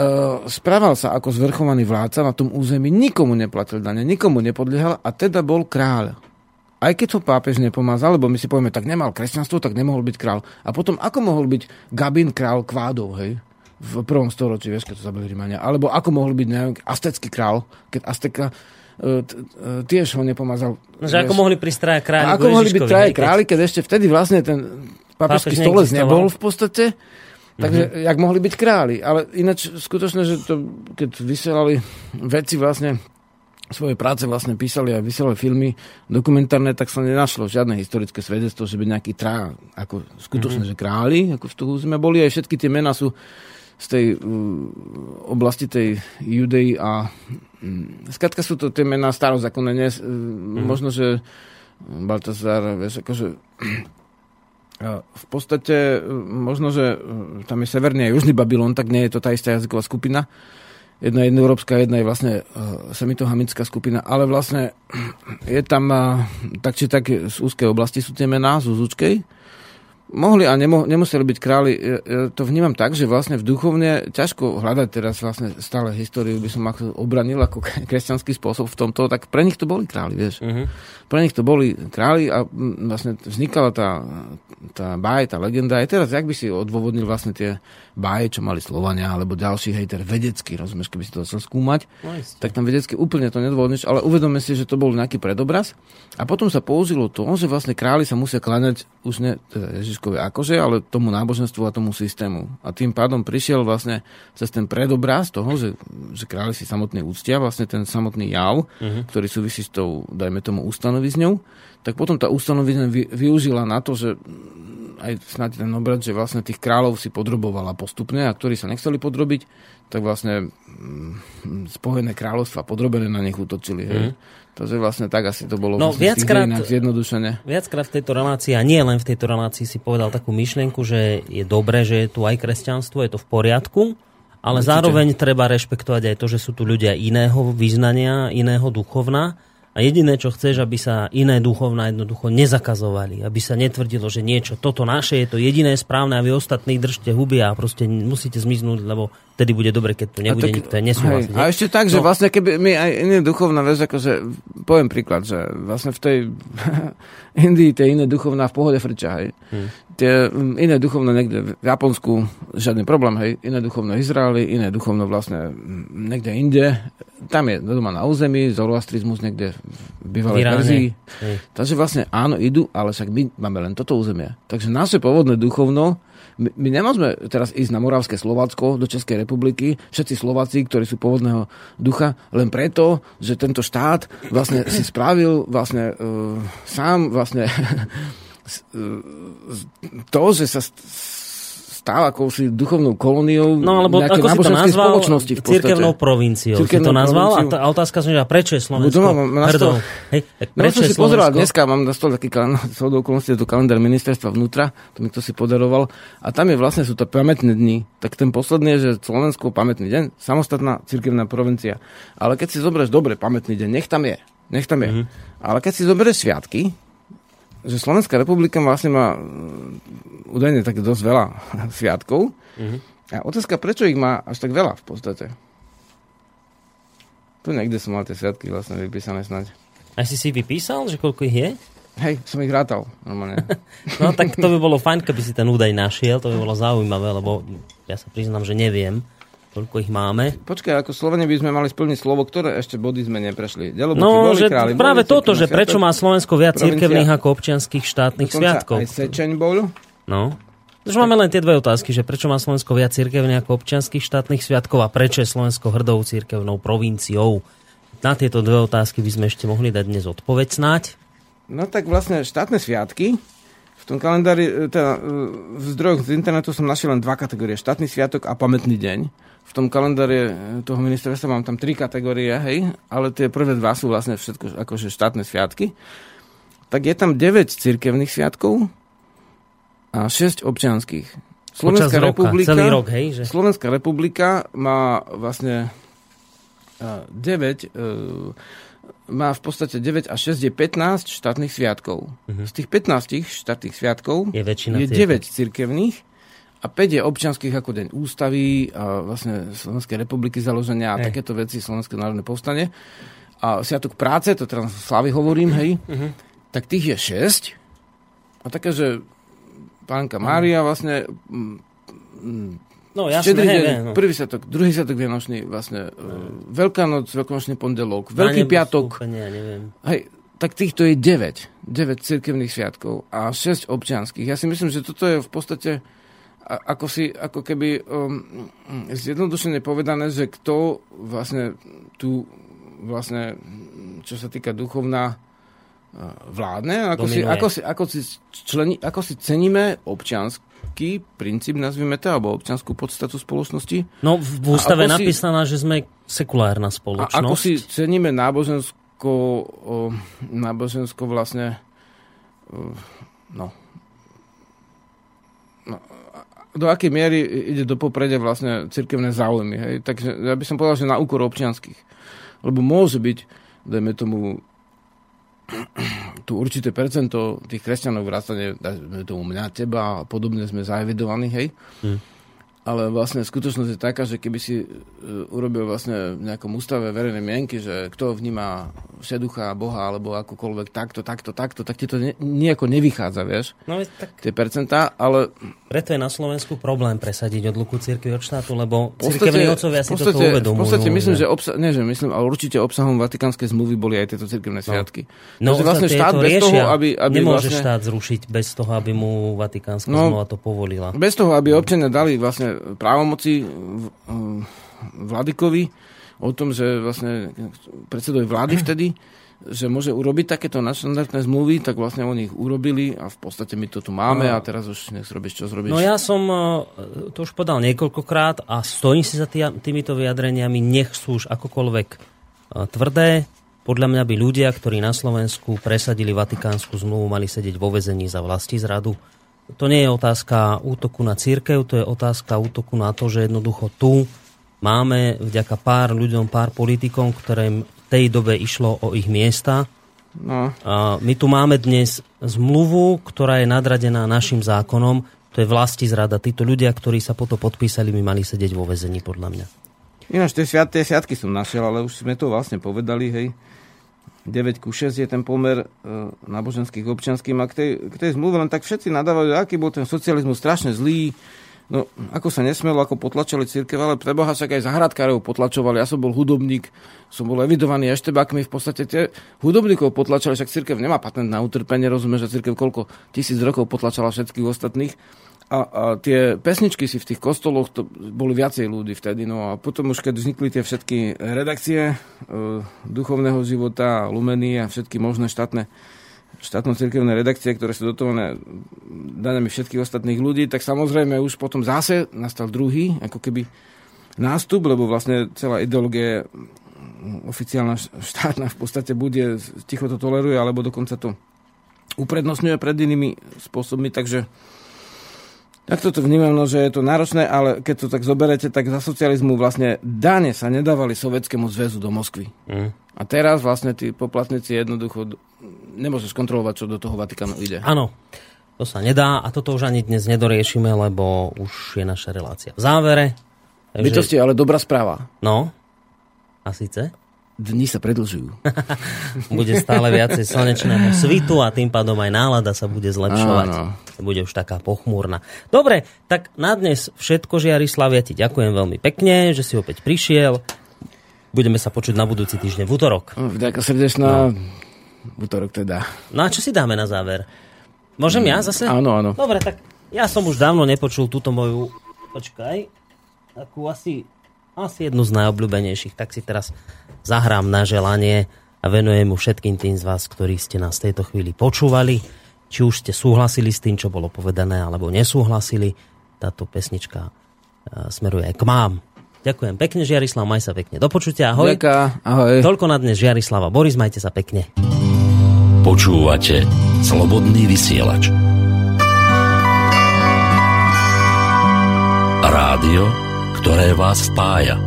Speaker 1: Uh, správal sa ako zvrchovaný vládca na tom území, nikomu neplatil dane, nikomu nepodliehal a teda bol kráľ. Aj keď to pápež nepomazal, lebo my si povieme, tak nemal kresťanstvo, tak nemohol byť král. A potom ako mohol byť Gabin král kvádov, hej? V prvom storočí, vieš, keď to zabili Rímania. Alebo ako mohol byť, neviem, astecký král, keď Azteka uh, uh, tiež ho nepomazal.
Speaker 2: No, že ako mohli prísť traja králi
Speaker 1: Ako mohli byť traja králi, keď ešte vtedy vlastne ten pápežský stolec nebol v podstate Takže mm-hmm. jak mohli byť králi. Ale ináč skutočne, že to, keď vysielali veci vlastne svoje práce vlastne písali a vysielali filmy dokumentárne, tak sa nenašlo žiadne historické svedectvo, že by nejaký trá, ako skutočne, mm-hmm. že králi, ako v toho sme boli, aj všetky tie mená sú z tej uh, oblasti tej Judei a um, skratka sú to tie mená starozákonné, uh, mm-hmm. možno, že Baltazar, vieš, akože v podstate možno, že tam je severný a južný Babylon, tak nie je to tá istá jazyková skupina. Jedna je európska, jedna je vlastne uh, semitohamická skupina, ale vlastne je tam uh, tak či tak z úzkej oblasti sú tie mená, z Úzučkej mohli a nemo, nemuseli byť králi. Ja, ja to vnímam tak, že vlastne v duchovne ťažko hľadať teraz vlastne stále históriu, by som ako obranil ako kresťanský spôsob v tomto, tak pre nich to boli králi, vieš. Uh-huh. Pre nich to boli králi a vlastne vznikala tá, tá báj, tá legenda. Aj teraz, jak by si odôvodnil vlastne tie báje, čo mali Slovania, alebo ďalší hejter vedecký, rozumieš, keby si to chcel skúmať, no, tak tam vedecky úplne to nedôvodníš, ale uvedome si, že to bol nejaký predobraz a potom sa použilo to, že vlastne králi sa musia kláňať už ne teda Ježiškovi akože, ale tomu náboženstvu a tomu systému. A tým pádom prišiel vlastne cez ten predobraz toho, že, že králi si samotný úctia, vlastne ten samotný jav, uh-huh. ktorý súvisí s tou, dajme tomu, ustanovizňou, tak potom tá ustanovizňa využila na to, že aj snáď ten obrad, že vlastne tých kráľov si podrobovala postupne a ktorí sa nechceli podrobiť, tak vlastne mm, Spojené kráľovstva podrobené na nich útočili. Mm. Hej. Takže vlastne tak asi to bolo
Speaker 2: no, viackrát,
Speaker 1: zjednodušené.
Speaker 2: Viackrát v tejto relácii, a nie len v tejto relácii, si povedal takú myšlienku, že je dobré, že je tu aj kresťanstvo, je to v poriadku, ale Určite. zároveň treba rešpektovať aj to, že sú tu ľudia iného vyznania, iného duchovna a jediné, čo chceš, aby sa iné duchovná jednoducho nezakazovali. Aby sa netvrdilo, že niečo, toto naše je to jediné správne a vy ostatní držte huby a proste musíte zmiznúť, lebo vtedy bude dobre, keď tu nebude tak, nikto nesúhlasiť.
Speaker 1: A ešte tak, že no. vlastne keby my aj iné duchovná vec, akože poviem príklad, že vlastne v tej Indii tie iné duchovná v pohode frča, hej. Hmm. Tie mm, iné duchovné niekde v Japonsku, žiadny problém, hej. Iné duchovné v Izraeli, iné duchovné vlastne mm, niekde inde. Tam je doma na území, zoroastrizmus niekde v bývalej verzii. Takže vlastne áno, idú, ale však my máme len toto územie. Takže naše pôvodné duchovno my, my nemôžeme teraz ísť na Moravské Slovacko do Českej republiky, všetci Slováci, ktorí sú pôvodného ducha, len preto, že tento štát vlastne si spravil vlastne uh, sám vlastne to, že sa stal akousi duchovnou kolóniou
Speaker 2: no, alebo ako si to nazval, spoločnosti v Cirkevnou provinciou si to nazval provinciu. a tá otázka som, že prečo je Slovensko no, mám, hrdou? Hej,
Speaker 1: no, prečo no, je si pozeral dneska, mám na stole taký kalendár, to kalendár ministerstva vnútra, to mi to si podaroval a tam je vlastne, sú to pamätné dni. Tak ten posledný je, že Slovensko pamätný deň, samostatná cirkevná provincia. Ale keď si zoberieš dobre pamätný deň, nech tam je. Nech tam je. Mm-hmm. Ale keď si zoberieš sviatky, že Slovenská republika vlastne má mm, údajne tak dosť veľa sviatkov. Mm-hmm. A otázka, prečo ich má až tak veľa v podstate? Tu niekde som mal tie sviatky vlastne vypísané snáď.
Speaker 2: A si si vypísal, že koľko ich je?
Speaker 1: Hej, som ich rátal normálne.
Speaker 2: no tak to by bolo fajn, keby si ten údaj našiel, to by bolo zaujímavé, lebo ja sa priznám, že neviem koľko ich máme.
Speaker 1: Počkaj, ako Slovene by sme mali splniť slovo, ktoré ešte body sme neprešli. Delobuky
Speaker 2: no, že králi, práve toto, že prečo má Slovensko viac cirkevných ako občianských štátnych sviatkov.
Speaker 1: Aj Sečeň bol.
Speaker 2: No. Takže máme len tie dve otázky, že prečo má Slovensko viac cirkevných ako občianských štátnych sviatkov a prečo je Slovensko hrdou cirkevnou provinciou. Na tieto dve otázky by sme ešte mohli dať dnes odpoveď snáď.
Speaker 1: No tak vlastne štátne sviatky v tom kalendári, e, teda e, v zdrojoch z internetu som našiel len dva kategórie. Štátny sviatok a pamätný deň v tom kalendári toho ministerstva mám tam tri kategórie, hej, ale tie prvé dva sú vlastne všetko akože štátne sviatky. Tak je tam 9 cirkevných sviatkov a 6 občianských.
Speaker 2: Slovenská Počas republika, roka, celý rok, hej? Že...
Speaker 1: Slovenská republika má vlastne 9 uh, uh, má v podstate 9 a 6 je 15 štátnych sviatkov. Uh-huh. Z tých 15 štátnych sviatkov
Speaker 2: je,
Speaker 1: je 9 cirkevných a 5 je občanských ako Deň ústavy a vlastne Slovenskej republiky založenia a hej. takéto veci Slovenské národné povstanie. A Sviatok práce, to teraz Slavy hovorím, hej, uh-huh. tak tých je 6. A také, že pánka Mária vlastne
Speaker 2: No jasne, hej, deň,
Speaker 1: no. prvý sviatok, druhý sviatok Vianočný, vlastne uh, Veľká noc, Veľkonočný pondelok, Veľký piatok.
Speaker 2: Úplne, neviem.
Speaker 1: Hej, tak týchto je 9. 9 cirkevných sviatkov a 6 občianských. Ja si myslím, že toto je v podstate ako si, ako keby um, zjednodušene povedané, že kto vlastne tu vlastne, čo sa týka duchovná, vládne, ako si, ako, si, ako, si členi, ako si ceníme občiansk, občianský princíp, nazvime to, alebo občianskú podstatu spoločnosti.
Speaker 2: No v ústave je napísaná, že sme sekulárna spoločnosť.
Speaker 1: A ako si ceníme nábožensko, nábožensko vlastne no, no, do akej miery ide do popredia vlastne cirkevné záujmy. Hej? Takže ja by som povedal, že na úkor občianských. Lebo môže byť, dajme tomu, tu určité percento tých kresťanov vrátane tomu mňa, teba a podobne sme zaevidovaní, hej. Hmm ale vlastne skutočnosť je taká, že keby si e, urobil vlastne v nejakom ústave verejnej mienky, že kto vníma všeducha, Boha alebo akokoľvek takto, takto, takto, tak ti to ne, nejako nevychádza, vieš?
Speaker 2: No, tak...
Speaker 1: Tie percentá, ale...
Speaker 2: Preto je na Slovensku problém presadiť odluku cirkvi od štátu, lebo cirkevní otcovia si toto uvedomujú.
Speaker 1: V podstate myslím, že, obsa- nie, že myslím, ale určite obsahom Vatikánskej zmluvy boli aj tieto cirkevné no. sviatky.
Speaker 2: No, no vlastne štát bez riešia. toho, aby... aby Nemôže vlastne... štát zrušiť bez toho, aby mu Vatikánska no, zmluva to povolila.
Speaker 1: Bez toho, aby občania dali vlastne právomoci vládikovi o tom, že vlastne predsedoj vlády vtedy, že môže urobiť takéto nadštandardné zmluvy, tak vlastne oni ich urobili a v podstate my to tu máme no. a teraz už nech robíš, čo zrobíš.
Speaker 2: No ja som e, to už podal niekoľkokrát a stojím si za tý, týmito vyjadreniami, nech sú už akokoľvek e, tvrdé. Podľa mňa by ľudia, ktorí na Slovensku presadili Vatikánsku zmluvu, mali sedieť vo vezení za vlasti zradu to nie je otázka útoku na církev, to je otázka útoku na to, že jednoducho tu máme vďaka pár ľuďom, pár politikom, ktorým v tej dobe išlo o ich miesta. No. A my tu máme dnes zmluvu, ktorá je nadradená našim zákonom, to je vlasti zrada. Títo ľudia, ktorí sa potom podpísali, by mali sedieť vo vezení, podľa mňa.
Speaker 1: Ináč, tie, sviat, tie sviatky som našiel, ale už sme to vlastne povedali, hej. 9 ku 6 je ten pomer e, náboženských občanským a k tej, k tej zmluve len tak všetci nadávajú, aký bol ten socializmus strašne zlý, No, ako sa nesmelo, ako potlačali církev, ale pre Boha však aj zahradkárov potlačovali. Ja som bol hudobník, som bol evidovaný eštebákmi, v podstate tie hudobníkov potlačali, však církev nemá patent na utrpenie, rozumieš, že církev koľko tisíc rokov potlačala všetkých ostatných. A, a tie pesničky si v tých kostoloch, to boli viacej ľudí vtedy. No a potom už keď vznikli tie všetky redakcie e, duchovného života, lumeny a všetky možné štátne štátno-cirkevné redakcie, ktoré sú dotované danými všetkých ostatných ľudí, tak samozrejme už potom zase nastal druhý, ako keby nástup, lebo vlastne celá ideológia oficiálna štátna v podstate bude, ticho to toleruje, alebo dokonca to uprednostňuje pred inými spôsobmi, takže tak toto vnímam, no, že je to náročné, ale keď to tak zoberete, tak za socializmu vlastne dane sa nedávali Sovjetskému zväzu do Moskvy. Mm. A teraz vlastne tí poplatníci jednoducho nemôžeš kontrolovať, čo do toho Vatikánu ide.
Speaker 2: Áno, to sa nedá a toto už ani dnes nedoriešime, lebo už je naša relácia v závere.
Speaker 1: Takže... Bytosti, ale dobrá správa.
Speaker 2: No, a síce?
Speaker 1: Dni sa predlžujú.
Speaker 2: bude stále viacej slnečného svitu a tým pádom aj nálada sa bude zlepšovať. Áno. Bude už taká pochmúrna. Dobre, tak na dnes všetko, Žiarislav, ja ti ďakujem veľmi pekne, že si opäť prišiel. Budeme sa počuť na budúci týždeň v útorok.
Speaker 1: Vďaka srdečná. No. V útorok teda.
Speaker 2: No a čo si dáme na záver? Môžem ja zase?
Speaker 1: Áno, áno.
Speaker 2: Dobre, tak ja som už dávno nepočul túto moju... Počkaj. Takú asi asi jednu z najobľúbenejších, tak si teraz zahrám na želanie a venujem mu všetkým tým z vás, ktorí ste nás v tejto chvíli počúvali. Či už ste súhlasili s tým, čo bolo povedané, alebo nesúhlasili. Táto pesnička e, smeruje aj k mám. Ďakujem pekne, Žiarislav, maj sa pekne. Do počutia, ahoj.
Speaker 1: Ďaká, ahoj.
Speaker 2: Toľko na dnes, Žiarislava. Boris, majte sa pekne.
Speaker 4: Počúvate Slobodný vysielač. Rádio, ktoré vás spája.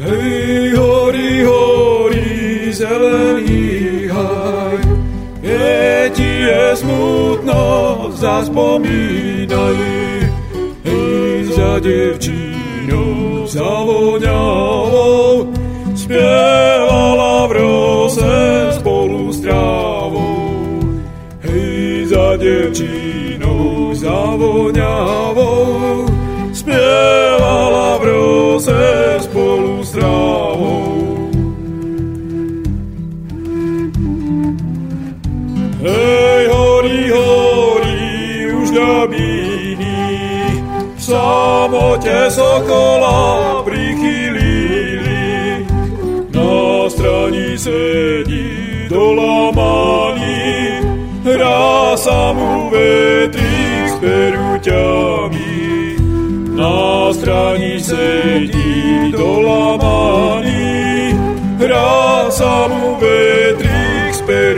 Speaker 3: Hej, horí, horí, zelený haj, je ti je smutno, zaspomínaj. Hej, za devčinou, za voňavou, spievala v rose Devčínou zavoňavou, spievala v rose spolu s trávou. Hej, horí, horí, už dabíny, v samote sokola prichylili. Na strani sedí dolamaný, hrá sa mu vetrik s peruťami. Na strani sedí dolamaný, hrá sa mu vetrik s peruťami.